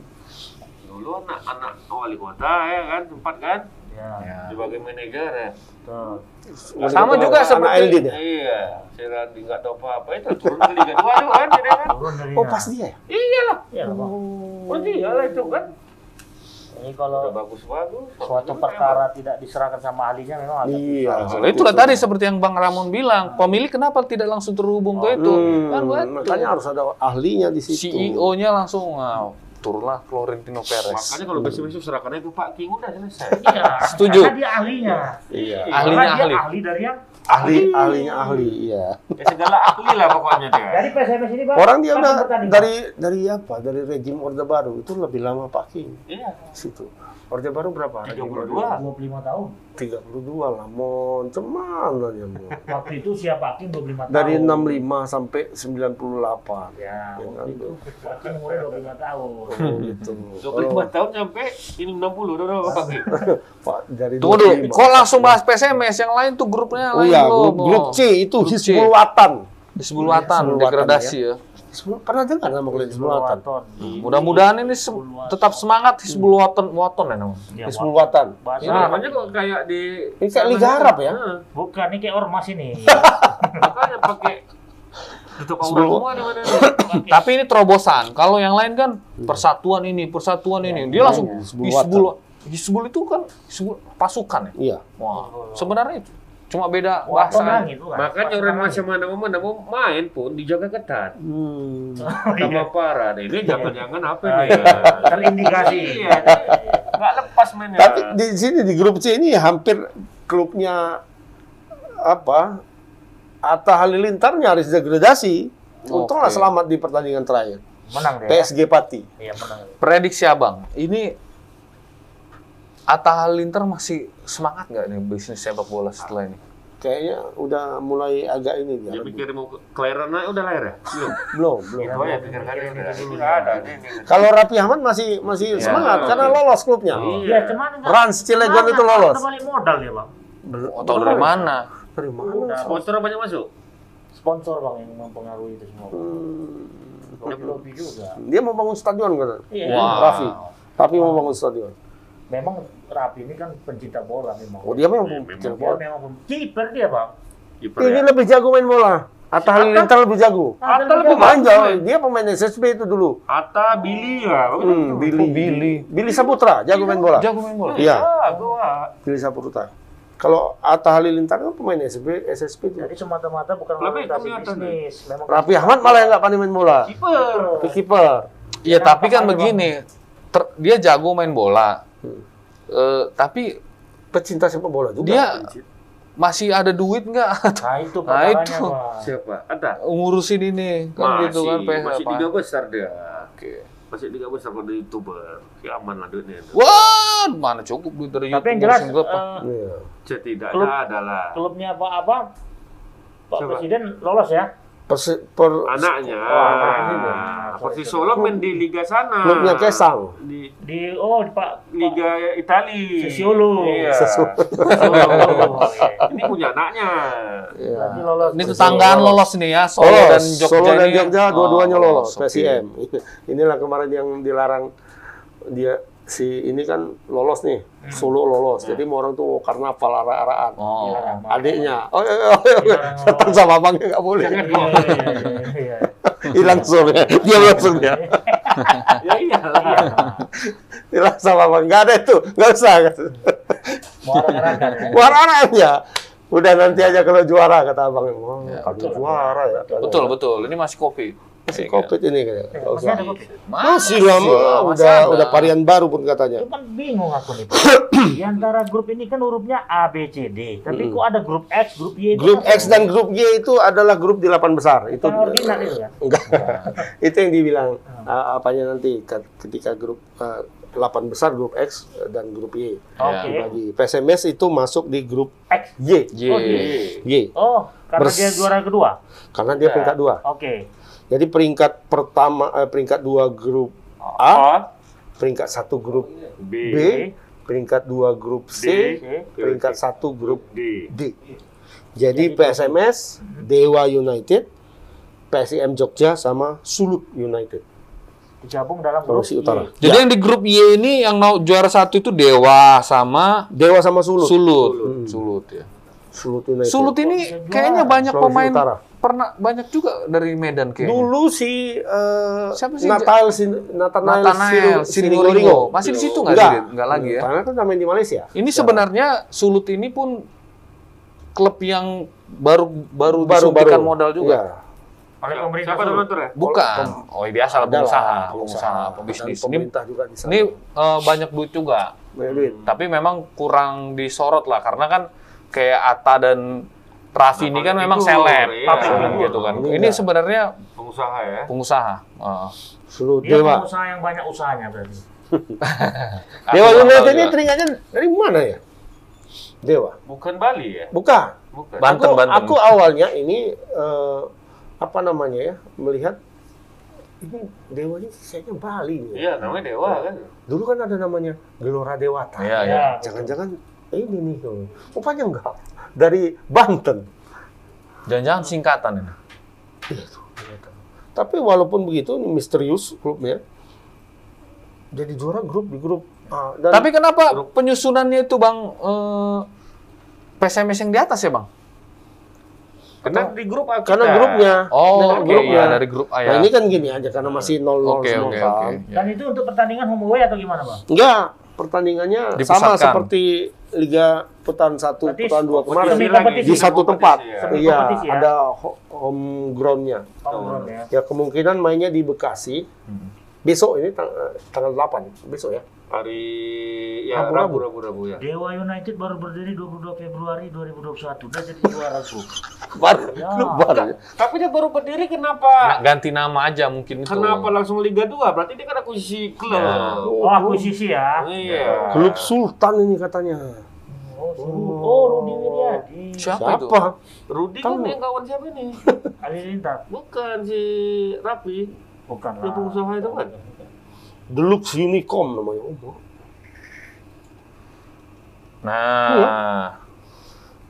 Dulu anak-anak wali kota ya kan, sempat kan? Ya, Ya. Sebagai manajer ya. betul. Sama juga seperti Eldin ya? Iya, si Randi nggak tahu apa-apa itu turun ke Liga 2 juga kan, jadi kan? Turun dari Oh, pas dia ya? Iyalah, Iya, Bang. oh iyalah itu kan. Udah kalau bagus-bagus. suatu perkara tidak diserahkan sama ahlinya memang agak Iya. Nah, itulah tadi seperti yang Bang Ramon bilang, pemilik kenapa tidak langsung terhubung ke itu? Hmm, Kan betul. makanya harus ada ahlinya di situ. CEO-nya langsung ah, turunlah Florentino Perez. Makanya kalau besok-besok serahkannya itu Pak King udah selesai. Iya. Setuju. Karena dia ahlinya. Iya. Ahlinya Karena dia ahli. ahli dari yang ahli ahlinya ahli iya Ya, segala ahli lah pokoknya dia. Dari PSMS ini Bang. orang dia udah Bang? dari dari apa dari rejim orde baru itu lebih lama Pak King Iya. situ orde baru berapa Rejim orde 32. 25 tahun. 32 lah mon cuman aja mon Waktu itu siapa Hakim 25 tahun. dari 65 sampai 98 Ya, Ya, waktu itu Hakim umurnya 25 tahun. Oh, gitu 25 tahun sampai ini 60 udah berapa Pak? Pak dari Tunggu dulu, 25. kok langsung bahas PSMS? Yang lain tuh grupnya Oh lain iya, belum. grup, grup C itu. Hizbul Watan. Hizbul Watan, degradasi ya. Hizbul- Pernah dengar nama kalian Hizbul Watan? Waton. Mudah-mudahan ini se- tetap semangat Hizbul Watan, Waton ya namanya. Ya, Hizbul Watan. bahasa Ini namanya kok kayak di Ini kayak Liga Arab ya? Bukan ini kayak ormas ini. Makanya pakai tutup aurat semua di mana nih. Tapi ini terobosan. Kalau yang lain kan persatuan ini, persatuan ini. Dia langsung Hizbul Hizbul. Hizbul itu kan Hizbul pasukan ya. Iya. Wah, sebenarnya itu cuma beda bahasa. bukan. Makanya orang macam mana mau mana mau main pun dijaga ketat. Hmm. Sama parah deh. Ini jangan-jangan apa Ah, nih? iya. Terindikasi. Iya. Nggak lepas mainnya. Tapi di sini di grup C ini hampir klubnya apa? Atta Halilintar nyaris degradasi. Untunglah Oke. selamat di pertandingan terakhir. Menang deh. PSG Pati. Iya, menang. Prediksi abang, ini Atta Halilintar masih semangat nggak nih bisnis sepak bola setelah ini? Kayaknya udah mulai agak ini dia. Dia mikir mau ke- kelahiran aja udah lahir ya? Belum. Belum, belum. Oh ya pikir kali udah. Nggak ada. Kalau Rapi Ahmad masih masih Iya. semangat karena lolos klubnya. Iya, cuman enggak. Rans Cilegon itu lolos. Balik modal dia, Bang. Atau dari mana? Dari mana? Sponsor banyak masuk. Sponsor, Bang, yang mempengaruhi itu semua. Hmm. Lobby-lobby juga. Dia mau bangun stadion kan? Iya. Wah. Raffi. Raffi mau bangun stadion. Memang Rapi ini kan pencinta bola memang. Oh dia memang Iya, pencinta Dia bola. memang pem- kiper dia, Bang. Kiper Ini ya. lebih jago main bola. Atta Halilintar lebih jago. Atta lebih men. Dia pemain SSB itu dulu. Atta Billy ya. Hmm, itu. Billy. Billy. Billy Saputra, jago main bola. Jago main bola. Iya, Ah. Billy Saputra. Kalau Atta Halilintar kan pemain SSB, SSB itu. Jadi semata-mata bukan orientasi bisnis. Memang Raffi Ahmad malah yang nggak pandai main bola. Kiper. Itu kiper. Iya, tapi kan begini, ter- dia jago main bola. Eh, tapi Pecinta sepak bola juga. dia masih ada duit nggak Nah, itu Nah, itu. Siapa? Ada. ngurusin ini kan Masih, gitu kan PH, masih tiga besar dia. Oke. Masih tiga besar di youtuber. Ya aman lah duitnya. Wah, mana cukup duit dari Tapi yang jelas Iya. Setidaknya Klub- ada lah. klubnya Pak apa? Pak Siapa? Presiden lolos ya? Persi, per, Anaknya. Oh, anaknya. Ah, Persis Solo main di Liga sana. klubnya Kesang. Di Di oh di Pak Liga Itali. Sassuolo. Iya. Oh, iya. Ini punya anaknya. Iya. Lolos. Ini tetanggaan lolos nih ya, Solo Lolos. dan Jogja Solo dan ini. Jogja dua-duanya Oh, lolos oke. PSIM. Inilah kemarin yang dilarang dia si ini kan lolos nih. Solo lolos. Jadi mau orang tuh karnaval arah-arahan. Oh. Adiknya. Oh, iya, iya, iya. Datang sama abangnya nggak boleh. Iya, iya, iya, iya. Hilang sore. Dia langsung dia. Ya iyalah. Hilang sama abang. Nggak ada itu. Nggak usah. Mau ya. Warna ya. Udah nanti aja kalau juara kata abang. Oh, kalau juara ya. Betul, betul. Ini masih kopi. Masih Kayaknya. covid ini kayaknya. Nggak Masih ada kopi. Masih lama. masih Udah ada. udah varian baru pun katanya. Itu kan bingung aku nih. Di antara grup ini kan hurufnya A, B, C, D. Tapi kok ada grup X, grup Y? Grup X dan grup Y itu adalah grup delapan besar. Itu original itu kan? enggak. itu yang dibilang uh, apanya nanti ke- ketika grup uh, 8 besar grup X dan grup Y. Oke. Dibagi. PSMS itu masuk di grup X. Y. J. Oh, di- Y. Oh, karena Bers- dia juara kedua. Karena dia peringkat dua. Oke. Jadi peringkat pertama eh, peringkat dua grup A, A, peringkat satu grup B, B, peringkat dua grup C, D, peringkat satu grup D. D. Jadi PSMS, Dewa United, PSIM Jogja sama Sulut United. Digabung dalam grup Sulawesi Utara. Y. Jadi yang di grup Y ini yang mau juara satu itu Dewa sama Dewa sama Sulut. Sulut. Sulut ya. Sulut United. Sulut ini kayaknya banyak Sulawesi pemain Utara. pernah banyak juga dari Medan kayaknya. Dulu si eh, Siapa sih? Natal Nathanael Siringo- Siringo. Masih di situ nggak Enggak. sih? Nggak lagi ya. Karena kan main di Malaysia. Ini sebenarnya Sulut ini pun klub yang baru baru, baru disuntikan modal juga. Iya. Oleh pemerintah. Siapa donatur ya? Bukan. Oh, biasa lah pengusaha, pengusaha, pebisnis. Ini, pemerintah juga di sana. ini eh, banyak duit juga. Banyak duit. Tapi memang kurang disorot lah karena kan kayak Atta dan Raffi ini kan memang seleb, iya. gitu kan. Ini Ini sebenarnya Pengusaha ya. pengusaha. Heeh. Seluruh Dia Dewa. pengusaha yang banyak usahanya berarti. Dewa United ini juga. teringatnya dari mana ya? Dewa. Bukan Bali ya? Bukan. Bukan. Banten, aku, Banten. aku awalnya ini eh, apa namanya ya melihat ini Dewa ini kayaknya Bali. nih. Iya, namanya Dewa kan. Dulu kan ada namanya Gelora Dewata. Iya, iya. Ya, Jangan-jangan ini nih, tuh. rupanya enggak dari Banten. Jangan-jangan singkatan ini. Iya tuh. Tapi walaupun begitu, ini misterius klubnya. Jadi juara grup di grup. Dan Tapi kenapa penyusunannya itu Bang eh, PSMS yang di atas ya Bang? Karena di grup A karena kita. grupnya, Oh, oke, grupnya. iya, dari grup A ya. Nah ini kan gini aja karena masih 0-0 Oke, semua oke, kan. oke. Dan itu untuk pertandingan home away atau gimana, Bang? Enggak, pertandingannya sama Dipusatkan. seperti Liga Putaran 1, Berarti Putaran 2 kemarin. lagi. kompetisi. Di satu tempat. ya. Iya, ya? ada ho- home ground-nya. Home ground ya. Ya kemungkinan mainnya di Bekasi. Hmm. Besok ini tang- tanggal 8, besok ya. Hari ya Rabu-rabu. Rabu Rabu Rabu ya. Dewa United baru berdiri 22 Februari 2021. Udah jadi juara grup. Baru, Ya. baru. ya. Tapi dia baru berdiri Nah, kenapa? ganti nama aja mungkin itu. Kenapa langsung Liga 2? Berarti dia kan akuisisi klub. Ya. Oh, akuisisi ya. Iya. Klub Sultan ini katanya. Oh, oh Rudi Wiryadi. Siapa, itu? Siapa? Rudi kan yang kawan siapa nih? Halilintar. Bukan si Rapi. Bukan lah. pengusaha itu kan? Deluxe Unicom namanya. Oh, Nah,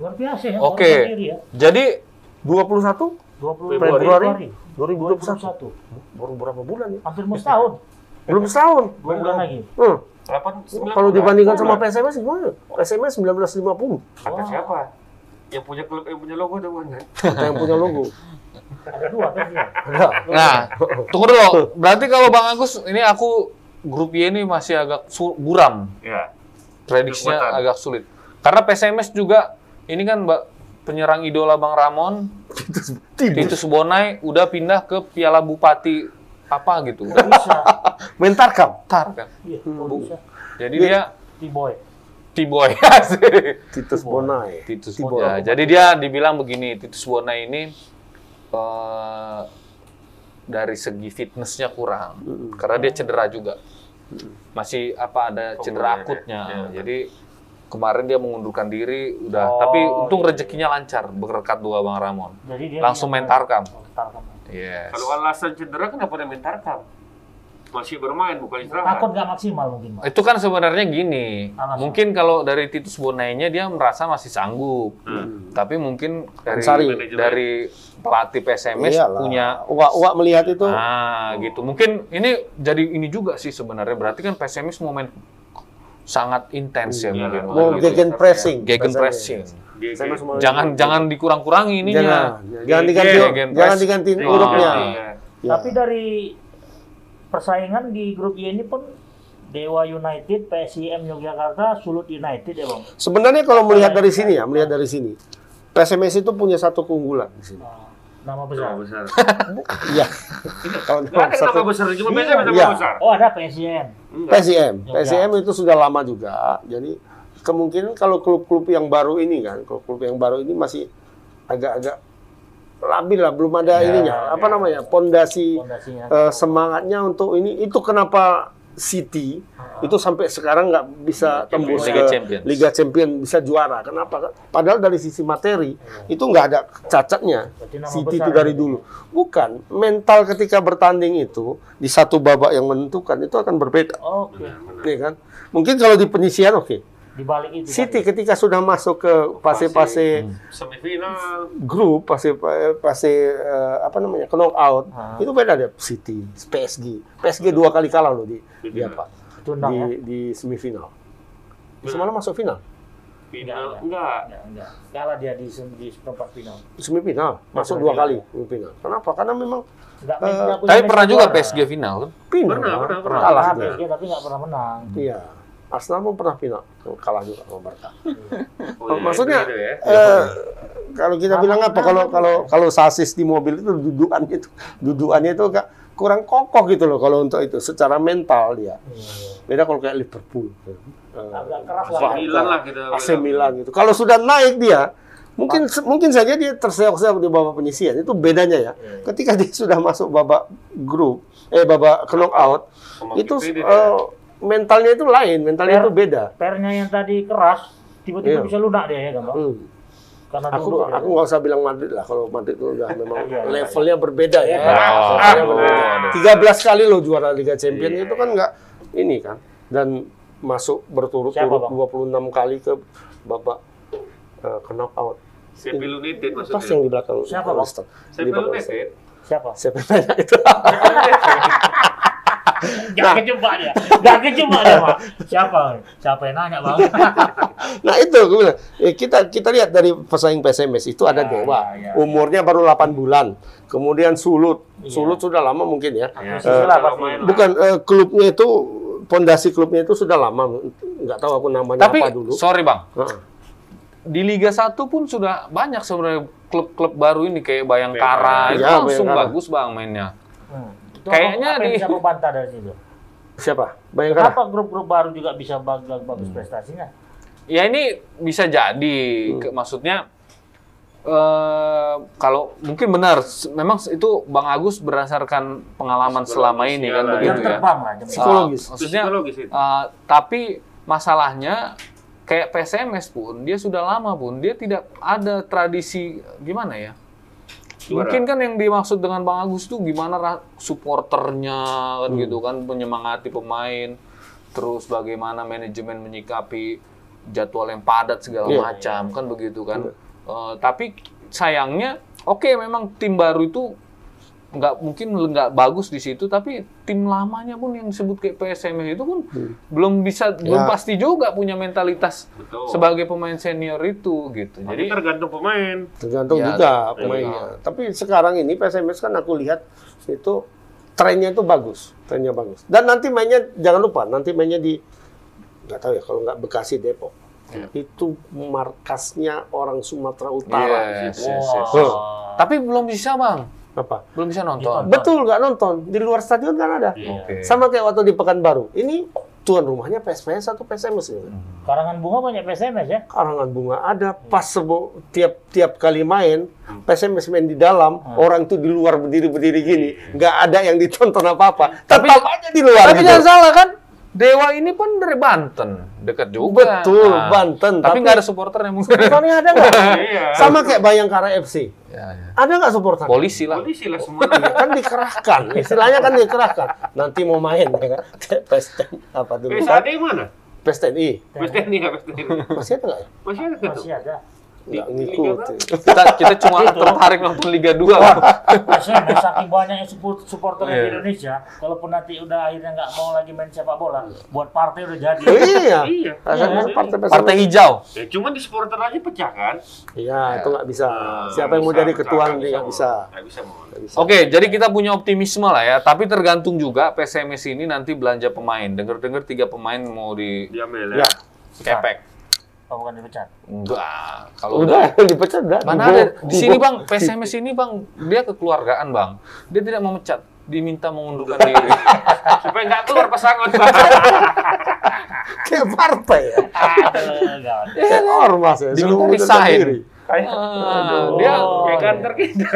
Luar biasa ya. Oke. berdiri ya. jadi 21 20 Februari. 2021. 2021. Baru berapa bulan ya? Hampir mau setahun. Belum setahun. Dua bulan lagi. Hmm. 8 Kalau dibandingkan sama PSMS gimana? PSMS 1950. Kata siapa? Yang punya klub yang punya logo ada bukan kan? Kita yang punya logo. Ada dua kan ya. Nah, tunggu dulu. Berarti kalau Bang Agus ini aku grup Y ini masih agak buram. Iya. Prediksinya Kekuatan. agak sulit. Karena PSMS juga ini kan Mbak penyerang idola Bang Ramon, Titus Bonai udah pindah ke Piala Bupati apa gitu. Bisa. Mentarkam. tar kan. Iya, bisa. Jadi dia T-boy. T-boy. Titus Bonai. Titus. Bonai. Jadi dia dibilang begini, Titus Bonai ini eh, dari segi fitnessnya kurang, karena dia cedera juga. Masih apa ada cedera Pembuluh akutnya. ya. Jadi kemarin dia mengundurkan diri, udah. Oh, Tapi untung iya. rezekinya lancar berkat dua Bang Ramon. Jadi dia Langsung main Tarkam. Oh, Tarkam. Yes. Kalau alasan cedera kenapa dia main tarkam? Masih bermain bukan istirahat. Takut nggak maksimal mungkin, Pak. Itu kan sebenarnya gini, Alasan. mungkin kalau dari Titus Bonainya dia merasa masih sanggup, Hmm. tapi mungkin dari Ansari. dari pelatih PSMS Iyalah. punya Uak-uak melihat itu. Ah, gitu. Mungkin ini jadi ini juga sih sebenarnya. Berarti kan PSMS mau main sangat intens ya Iya, mungkin. Mau Gitu. gegen pressing. Gegen pressing. Jangan jangan dikurang-kurangi ininya. jangan diganti, jangan diganti Iya, hurufnya. iya. Ya. Tapi dari persaingan di grup Y ini pun Dewa United, PSIM Yogyakarta, Sulut United ya, Bang. Sebenarnya kalau melihat dari sini ya, melihat dari sini. PSMS itu punya satu keunggulan di sini. Nama besar. Nama besar. Iya. Kalau ada satu nama besar, cuma beda nama Iya. besar. Oh, ada. PSIM. Ya. PSIM itu sudah lama juga. Jadi kemungkinan kalau klub-klub yang baru ini kan, klub-klub yang baru ini masih agak-agak labil lah, belum ada Ya, ininya. Apa namanya? Pondasi eh, semangatnya untuk ini. Itu kenapa City itu sampai sekarang nggak bisa tembus Liga ke Champions. Liga Champion bisa juara. Kenapa? Padahal dari sisi materi itu nggak ada cacatnya. City itu dari ini. dulu. Bukan mental ketika bertanding itu di satu babak yang menentukan itu akan berbeda. Oke. Nih kan? Mungkin kalau di penyisian oke. Di balik itu. City tadi. ketika sudah masuk ke fase-fase Semifinal. grup, fase fase eh, apa namanya? ke knockout, Ah. itu beda deh City, PSG. PSG dua kali kalah loh di di apa? Tundang Di ya. di semifinal. Semalam masuk final. Final. Enggak, Enggak. Enggak, enggak. Kalah dia di di perempat final. Semifinal, masuk dua kali semifinal. Kenapa? Karena memang Enggak, Eh, enggak punya Tapi pernah juga. PSG final kan? Pernah, pernah, pernah. Kalah. PSG tapi enggak pernah menang. Iya. Arsenal pun pernah final, kalah juga sama Barca. Oh, iya, Maksudnya itu ya. eh, kalau kita bilang apa? Kalau kalau kalau sasis di mobil itu dudukannya itu dudukannya itu agak kurang kokoh gitu loh kalau untuk itu secara mental dia. Beda kalau kayak Liverpool. Eh, Agak keras lah. Barca, Milan lah kita AC. Milan gitu. Kalau sudah naik dia Mungkin mungkin saja dia terseok-seok di babak penyisian. Itu bedanya ya. Ketika dia sudah masuk babak grup, eh babak knockout, itu eh, mentalnya itu lain, mentalnya Per- itu beda. pernya yang tadi keras tiba-tiba Iya. bisa lunak dia ya Bang? Hmm. Karena Aku duduk ya. aku nggak usah bilang Madrid lah kalau Madrid itu udah memang Iya, iya. levelnya berbeda ya. Iya. Levelnya Oh, berbeda. 13 kali loh juara Liga Champions Iya. itu kan nggak ini kan dan masuk Siapa, berturut-turut Bang? 26 kali ke babak uh, knockout. Sheffield United Pas maksudnya. yang di belakang Siapa, Bang? Sheffield. United. Siapa? Siapa yang nanya itu? Gak kejebak dia. Gak kejebak dia, Pak. Siapa? Siapa yang nanya, Bang? nah itu gue bilang, eh, kita kita lihat dari pesaing PSMS itu ada Ya, Dewa, ya, ya. umurnya baru 8 bulan. Kemudian Sulut, Iya. Sulut sudah lama mungkin ya. Lah pasti. Bukan eh, klubnya itu pondasi klubnya itu sudah lama, nggak tahu aku namanya Tapi apa dulu. sorry bang, Heeh. di Liga 1 pun sudah banyak sebenarnya klub-klub baru ini kayak Bayangkara itu Iya, langsung Bayangkara. bagus bang mainnya. Hmm. Itu Kayaknya apa, di- bisa membantah dari situ. Siapa? Bayangkara. Kenapa grup-grup baru juga bisa bagus, bagus prestasinya? Ya ini bisa jadi, Hmm. maksudnya eh kalau mungkin benar, memang itu Bang Agus berdasarkan pengalaman selama ini kan begitu ya. terbang lah. Psikologis. Ah, maksudnya, Psikologis itu. eh, tapi masalahnya kayak PSMS pun dia sudah lama pun dia tidak ada tradisi gimana ya? Mungkin kan yang dimaksud dengan Bang Agus tuh gimana supporternya kan gitu kan menyemangati pemain, terus bagaimana manajemen menyikapi jadwal yang padat segala Iya. macam kan begitu kan. Eh, tapi sayangnya oke memang tim baru itu nggak mungkin nggak bagus di situ tapi tim lamanya pun yang disebut kayak PSMS itu pun belum bisa belum pasti juga punya mentalitas Betul. sebagai pemain senior itu gitu. Jadi Jadi tergantung pemain. Tergantung Ya, juga iya. pemainnya. Tapi sekarang ini PSMS kan aku lihat itu trennya itu bagus, trennya bagus. Dan nanti mainnya jangan lupa, nanti mainnya di nggak tahu ya kalau nggak Bekasi Depok. Itu markasnya orang Sumatera Utara. Yes, yes, yes. Huh. Tapi belum bisa bang, Apa? belum bisa nonton. Betul nggak nonton di luar stadion kan ada. Oke. Sama kayak waktu di Pekanbaru. Ini tuan rumahnya PSMS atau PSMS ini? Karangan bunga banyak PSMS ya. Karangan bunga ada pas sebo, tiap tiap kali main PSMS main di dalam orang tuh di luar berdiri berdiri gini nggak ada yang ditonton apa apa tetap aja di luar Tapi gitu. jangan salah kan, Dewa ini pun dari Banten, dekat juga. Betul, Nah, Banten, Tapi nggak ada supporternya mungkin. Nontonnya ada nggak Iya. sama kayak Bayangkara FC Ya, ya. ada nggak supporter Polisi lah. Polisi lah semua. kan dikerahkan istilahnya kan dikerahkan nanti mau main ya kan Pesten apa dulu ini mana? PSTNI West End ya, West End. masih ada nggak ya Masih ada? Masih ada. Nggak di ngikutin Kita kita cuma tertarik nonton Liga 2. PSMS saking banyaknya support supporter Iya. di Indonesia, kalaupun nanti udah akhirnya nggak mau lagi main sepak bola, buat partai udah jadi. iya Iya. rasanya Iya. partai Partai hijau. Ya, cuman di supporter aja pecah kan? iya itu nggak bisa Nah, siapa yang mau jadi ketua nggak nanti nggak bisa Nggak bisa mau. Nggak bisa. Oke, jadi kita punya optimisme lah ya. Tapi tergantung juga PSMS ini nanti belanja pemain. Dengar-dengar tiga pemain mau di Diambil ya kepek. Oh, bukan dipecat. Enggak. Kalau udah dipecat udah Mana ada di sini bang PSMS ini bang dia kekeluargaan bang dia tidak memecat diminta mengundurkan diri Supaya nggak keluar pesangon. kayak partai ya kayak ormas ya Diminta resign. diri. Ah, dia Kayak kantor kita.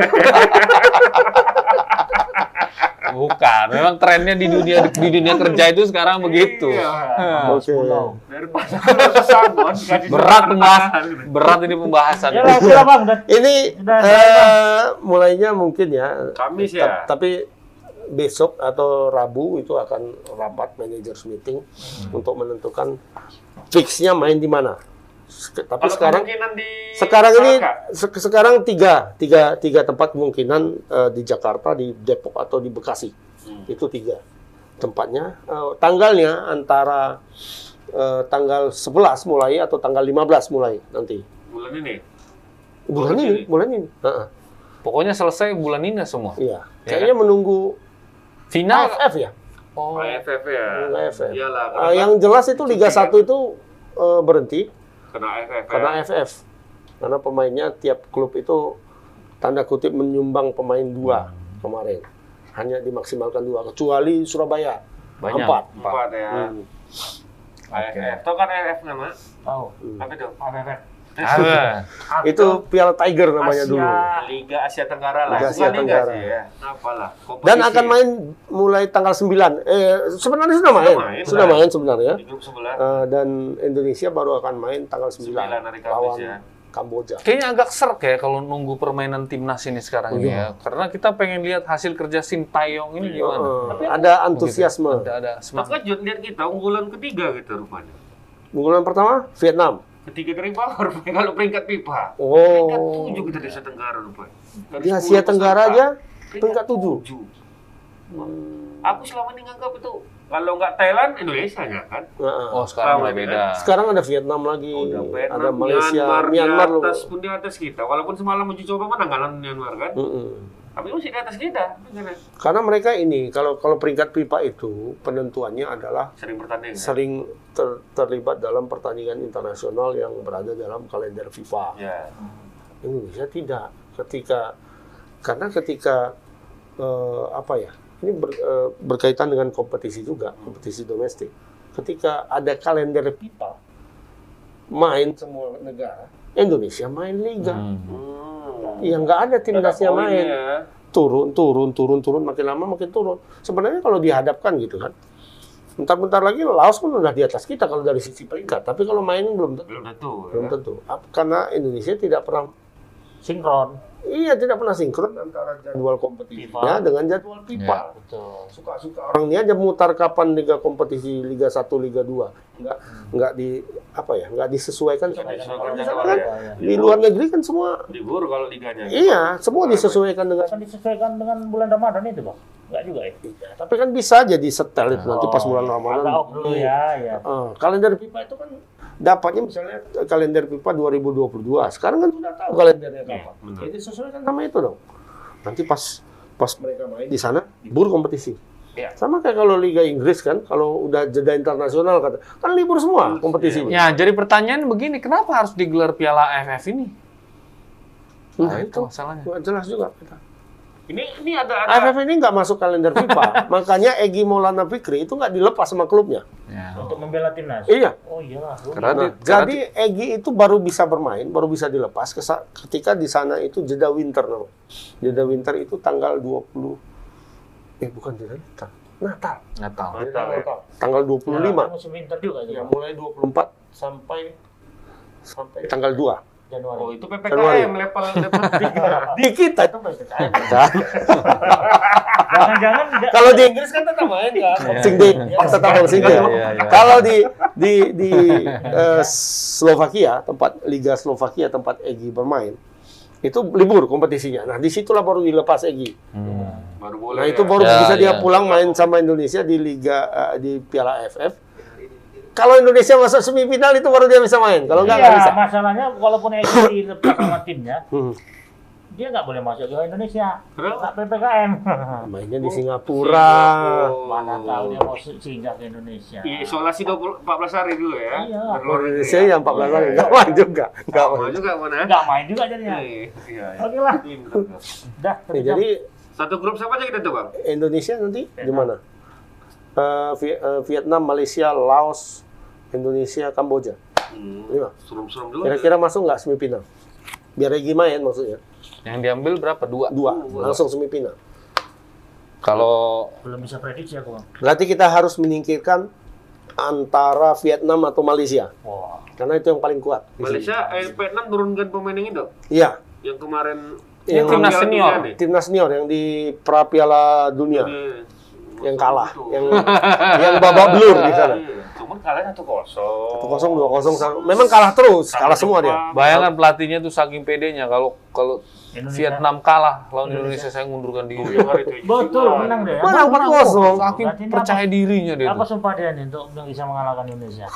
Bukan memang trennya di dunia di dunia kerja itu sekarang begitu Iya. Pesangon berat surat pembahas penahanan. berat ini pembahasan Ya sudah bang. Udah. ini Udah, eh, mulainya mungkin ya Kamis ya. tapi besok atau Rabu itu akan rapat managers meeting Hmm. untuk menentukan fixnya main di mana. Sek- Tapi Kalau sekarang di sekarang ini se- sekarang tiga tiga tiga tempat kemungkinan eh, di Jakarta, di Depok atau di Bekasi Hmm. itu tiga tempatnya. Eh, tanggalnya antara eh, tanggal 11 mulai atau tanggal 15 mulai nanti. bulan ini. Bulan Oh, ini, ini. bulan ini. Heeh, pokoknya selesai bulan ini semua Iya. Ya Kayaknya menunggu final AFF ya. oh AFF ya. AFF. Iyalah. Ah, karena yang jelas itu Liga 1 itu eh, berhenti kena AFF. karena ya. AFF. Karena pemainnya tiap klub itu tanda kutip menyumbang pemain dua kemarin. Hanya dimaksimalkan dua kecuali Surabaya. Banyak. Empat. Empat ya. Hmm. AFF. Tahu kan AFF nama? Tahu. Apa itu? AFF. Ah, Itu Piala Tiger namanya Asia. dulu. Liga Asia Tenggara lah. Liga Bukan Asia liga Tenggara. sih ya. Apalah. Dan kompetisi. akan main mulai tanggal 9. Eh sebenarnya sudah main. main, Sudah sudah. main sebenarnya. Eh, dan Indonesia baru akan main tanggal 9 Sembilan hari Kamis lawan ya. Kamboja. Kayaknya agak serk ya kalau nunggu permainan timnas ini sekarang ini Iya. ya. Karena kita pengen lihat hasil kerja Sintayong ini gimana. Eh, ada antusiasme. Ada ada semangat. Terkejut lihat kita unggulan ketiga gitu rupanya. Unggulan pertama Vietnam. Ketiga dari bawah rupanya kalau peringkat FIFA. Peringkat Oh. tujuh kita di Asia Tenggara rupanya. Dari Di 10 Asia Tenggara aja peringkat tujuh. tujuh. Aku selama ini nganggap itu kalau nggak Thailand Indonesia nya kan. Heeh. Oh, sekarang mulai Sama, beda. Sekarang ada Vietnam lagi, Udah Vietnam, ada Malaysia, Myanmar, Myanmar, di atas pun di atas kita. Walaupun semalam uji coba menanggalan Myanmar kan. Tapi masih di atas kita. Karena mereka ini kalau kalau peringkat FIFA itu penentuannya adalah Sering bertanding. kan? sering ter- terlibat dalam pertandingan internasional yang berada dalam kalender FIFA. Ya. Indonesia tidak. Ketika karena ketika eh, apa ya? Ini ber- eh, berkaitan dengan kompetisi juga, kompetisi domestik. Ketika ada kalender FIFA main semua negara, Indonesia main liga. Hmm. Yang nggak ada timnasnya main. ya. turun, turun, turun, turun, makin lama makin turun. Sebenarnya kalau dihadapkan gitu kan, bentar-bentar lagi Laos pun udah di atas kita kalau dari sisi peringkat. Tapi kalau main belum tentu. Belum tentu. Belum ya. tentu. Karena Indonesia tidak pernah, Sinkron. iya tidak pernah sinkron antara jadwal kompetisinya FIFA. dengan jadwal FIFA. Betul. Suka-suka orang ini aja mutar kapan liga kompetisi Liga 1, Liga 2. Nggak, nggak di apa ya, nggak disesuaikan. sama- disesuaikan kan, ya. di luar negeri kan semua, Libur kalau liganya. iya, semua disesuaikan dengan Kan disesuaikan dengan bulan Ramadan itu, Bang. Enggak juga ya? Tapi kan bisa jadi setel itu nanti pas bulan Ramadan. Agak off dulu ya, ya. Ah, kalender FIFA itu kan dapatnya misalnya kalender FIFA 2022. Sekarang kan sudah tahu kalendernya kapan. benar. Jadi sesuaikan sama itu dong. Nanti pas pas mereka main di sana libur kompetisi. Iya. Sama kayak kalau Liga Inggris kan, kalau udah jeda internasional kan, kan libur semua kompetisinya. Ya, jadi pertanyaan begini, kenapa harus digelar Piala AFF ini? Nah, Nah, itu itu masalahnya. jelas juga. Ini ini ada ada AFF ini nggak masuk kalender FIFA, makanya Egi Maulana Fikri itu nggak dilepas sama klubnya. Ya. Untuk membela timnas. Iya. Oh iyalah. Karena Nah, di- karena jadi Egi itu baru bisa bermain, baru bisa dilepas ketika di sana itu jeda winter namanya. Jeda winter itu tanggal 20 eh bukan jeda winter. Natal. nggak tahu. Natal ya. Tanggal Ya, 25. musim winter juga. Ya, mulai 24 sampai sampai tanggal 2. Januari. Oh, itu Januari. PPKM level level tiga. Di kita itu PPKM. Jangan-jangan Kalau di Inggris kan tetap main kan, Boxing Day. Iya, iya, iya. Kalau di di di eh, Slovakia, tempat Liga Slovakia tempat Egi bermain, itu libur kompetisinya. Nah, di situlah baru dilepas Egi. Hmm. Baru boleh. Nah, itu ya. baru Ya, bisa dia ya. pulang main sama Indonesia di Liga eh, di Piala AFF. Kalau Indonesia masuk semifinal itu baru dia bisa main. Kalau enggak Iya, nggak bisa. masalahnya walaupun Eki dilepas sama timnya, Hmm. dia nggak boleh masuk ke Indonesia. Kenapa? Nggak PPKM. Mainnya di Singapura. Mana tahu dia mau singgah ke Indonesia. Iya, Isolasi 20, 14 hari dulu ya. Iya. Luar Indonesia ya. yang 14 hari enggak main juga. Enggak Mau main. juga mana? Nggak main juga jadinya. Iya, iya. Oke lah. Dah, jadi Satu grup siapa aja kita tuh, Bang? Indonesia nanti di mana? Eh, eh, Vietnam, Malaysia, Laos, Indonesia, Kamboja. Hmm. Lima. Serem-serem dulu. Kira-kira masuk nggak semifinal? Biar Egi main maksudnya. Yang diambil berapa? Dua. Dua, langsung semifinal. Kalau belum bisa prediksi aku, Bang. Berarti kita harus menyingkirkan antara Vietnam atau Malaysia. Wah. Karena itu yang paling kuat. Malaysia eh, Vietnam turunkan pemain yang itu Iya, yang kemarin Yang timnas senior. Timnas senior yang di pra Piala Dunia Iya. Yang kalah, Itu. yang yang babak belur di sana. Cuman kalahnya satu kosong. Satu kosong, dua kosong, memang kalah terus, kalah semua dia. bayangkan pelatihnya tuh saking pedenya kalau kalau Indonesia. Vietnam kalah lawan Indonesia saya ngundurkan diri. Betul, menang deh. Menang 4-0. Saking percaya dirinya dia Apa sumpah dia nih untuk bisa mengalahkan Indonesia?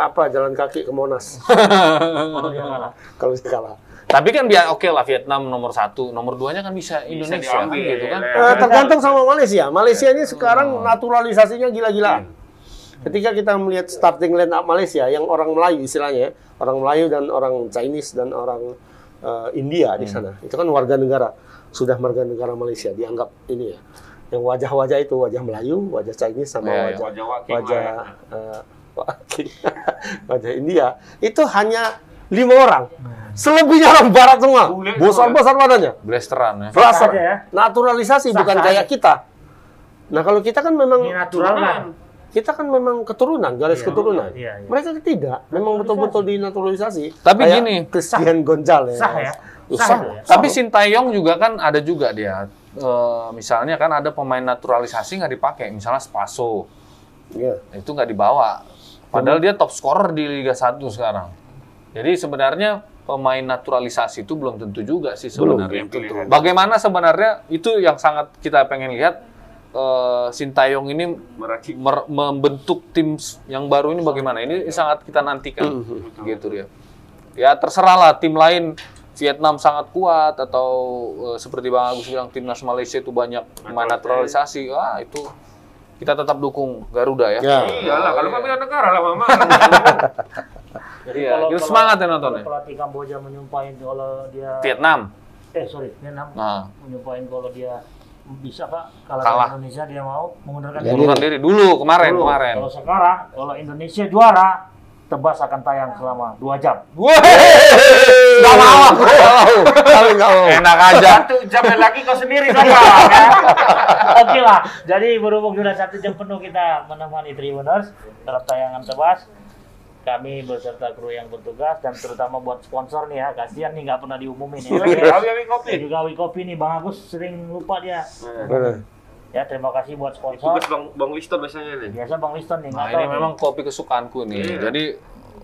Apa jalan kaki ke Monas Kalau dia kalah. kalau dia kalah? Tapi kan biar oke lah Vietnam nomor satu, nomor duanya kan bisa Indonesia kan diambil, gitu kan. ya. Eh, tergantung sama Malaysia. Malaysia ini sekarang naturalisasinya gila-gilaan. Ketika kita melihat starting line up Malaysia yang orang Melayu istilahnya, ya, orang Melayu dan orang Chinese dan orang eh, India di sana, itu kan warga negara sudah warga negara Malaysia dianggap ini ya. Yang wajah-wajah itu wajah Melayu, wajah Chinese sama Ya, ya. wajah Wajah wakil wajah eh, wakil- wajah India itu hanya lima orang. Selebihnya orang barat semua. Besar-besar badannya. Blasteran ya. Blaster. ya. Naturalisasi Sah bukan kayak kita. Nah, kalau kita kan memang Ini natural kan? kita kan memang keturunan, garis Iya, keturunan. iya, iya. Mereka tidak, memang betul-betul dinaturalisasi. Tapi Kayak gini. Christian Gonzalez. Sah ya? Sah. Sah ya? Tapi Sintayong juga kan ada juga dia. Eh, misalnya kan ada pemain naturalisasi nggak dipakai, misalnya Spaso Iya. itu nggak dibawa. Padahal dia top scorer di Liga 1 sekarang. Jadi sebenarnya pemain naturalisasi itu belum tentu juga sih sebenarnya. Bagaimana sebenarnya itu yang sangat kita pengen lihat eh, Sintayong ini Meracik. mer- membentuk tim yang baru ini bagaimana? Ini sangat kita nantikan, gitu dia. Ya terserah lah tim lain Vietnam sangat kuat atau eh, seperti Bang Agus bilang timnas Malaysia itu banyak pemain naturalisasi, ah itu kita tetap dukung Garuda ya. Ya. Iyalah, kalau nggak bela negara lah mama. Jadi Iya, kalau- kita kalau- semangat ya nontonnya. kalau Pelatih Kamboja menyumpahin kalau dia Vietnam. eh sorry Vietnam Nah, menyumpahin kalau dia bisa pak kalah, Kalah. Indonesia dia mau mengundurkan diri. mundurkan diri dulu kemarin Dulu. kemarin. Kalau sekarang kalau Indonesia juara tebas akan tayang selama dua jam. Gak mau aku. Kalau nggak mau. Enak aja. Satu jam lagi kau sendiri sama. ya. Oke lah. Jadi berhubung sudah satu jam penuh kita menemani Tribuners dalam tayangan tebas. Kami beserta kru yang bertugas dan terutama buat sponsor nih ya, kasihan nih nggak pernah diumumin ya. Kau yang kopi. Juga Wikopi nih, Bang Agus sering lupa dia. Benar. Ya terima kasih buat sponsor. Tugas bang bang Liston biasanya nih. Biasa Bang Liston nih Nah, ini nih. memang kopi kesukaanku nih. Iya. Jadi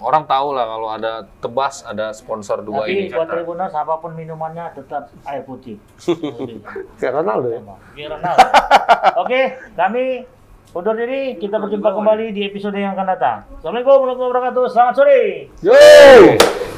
orang tahu lah kalau ada tebas, ada sponsor dua Tapi ini. buat Tribuners apa pun minumannya tetap air putih. Kayak Ronaldo ya. Biar Ronaldo. Oke, kami undur diri. Kita berjumpa kembali di episode yang akan datang. Assalamualaikum warahmatullahi wabarakatuh. Selamat sore. Yo!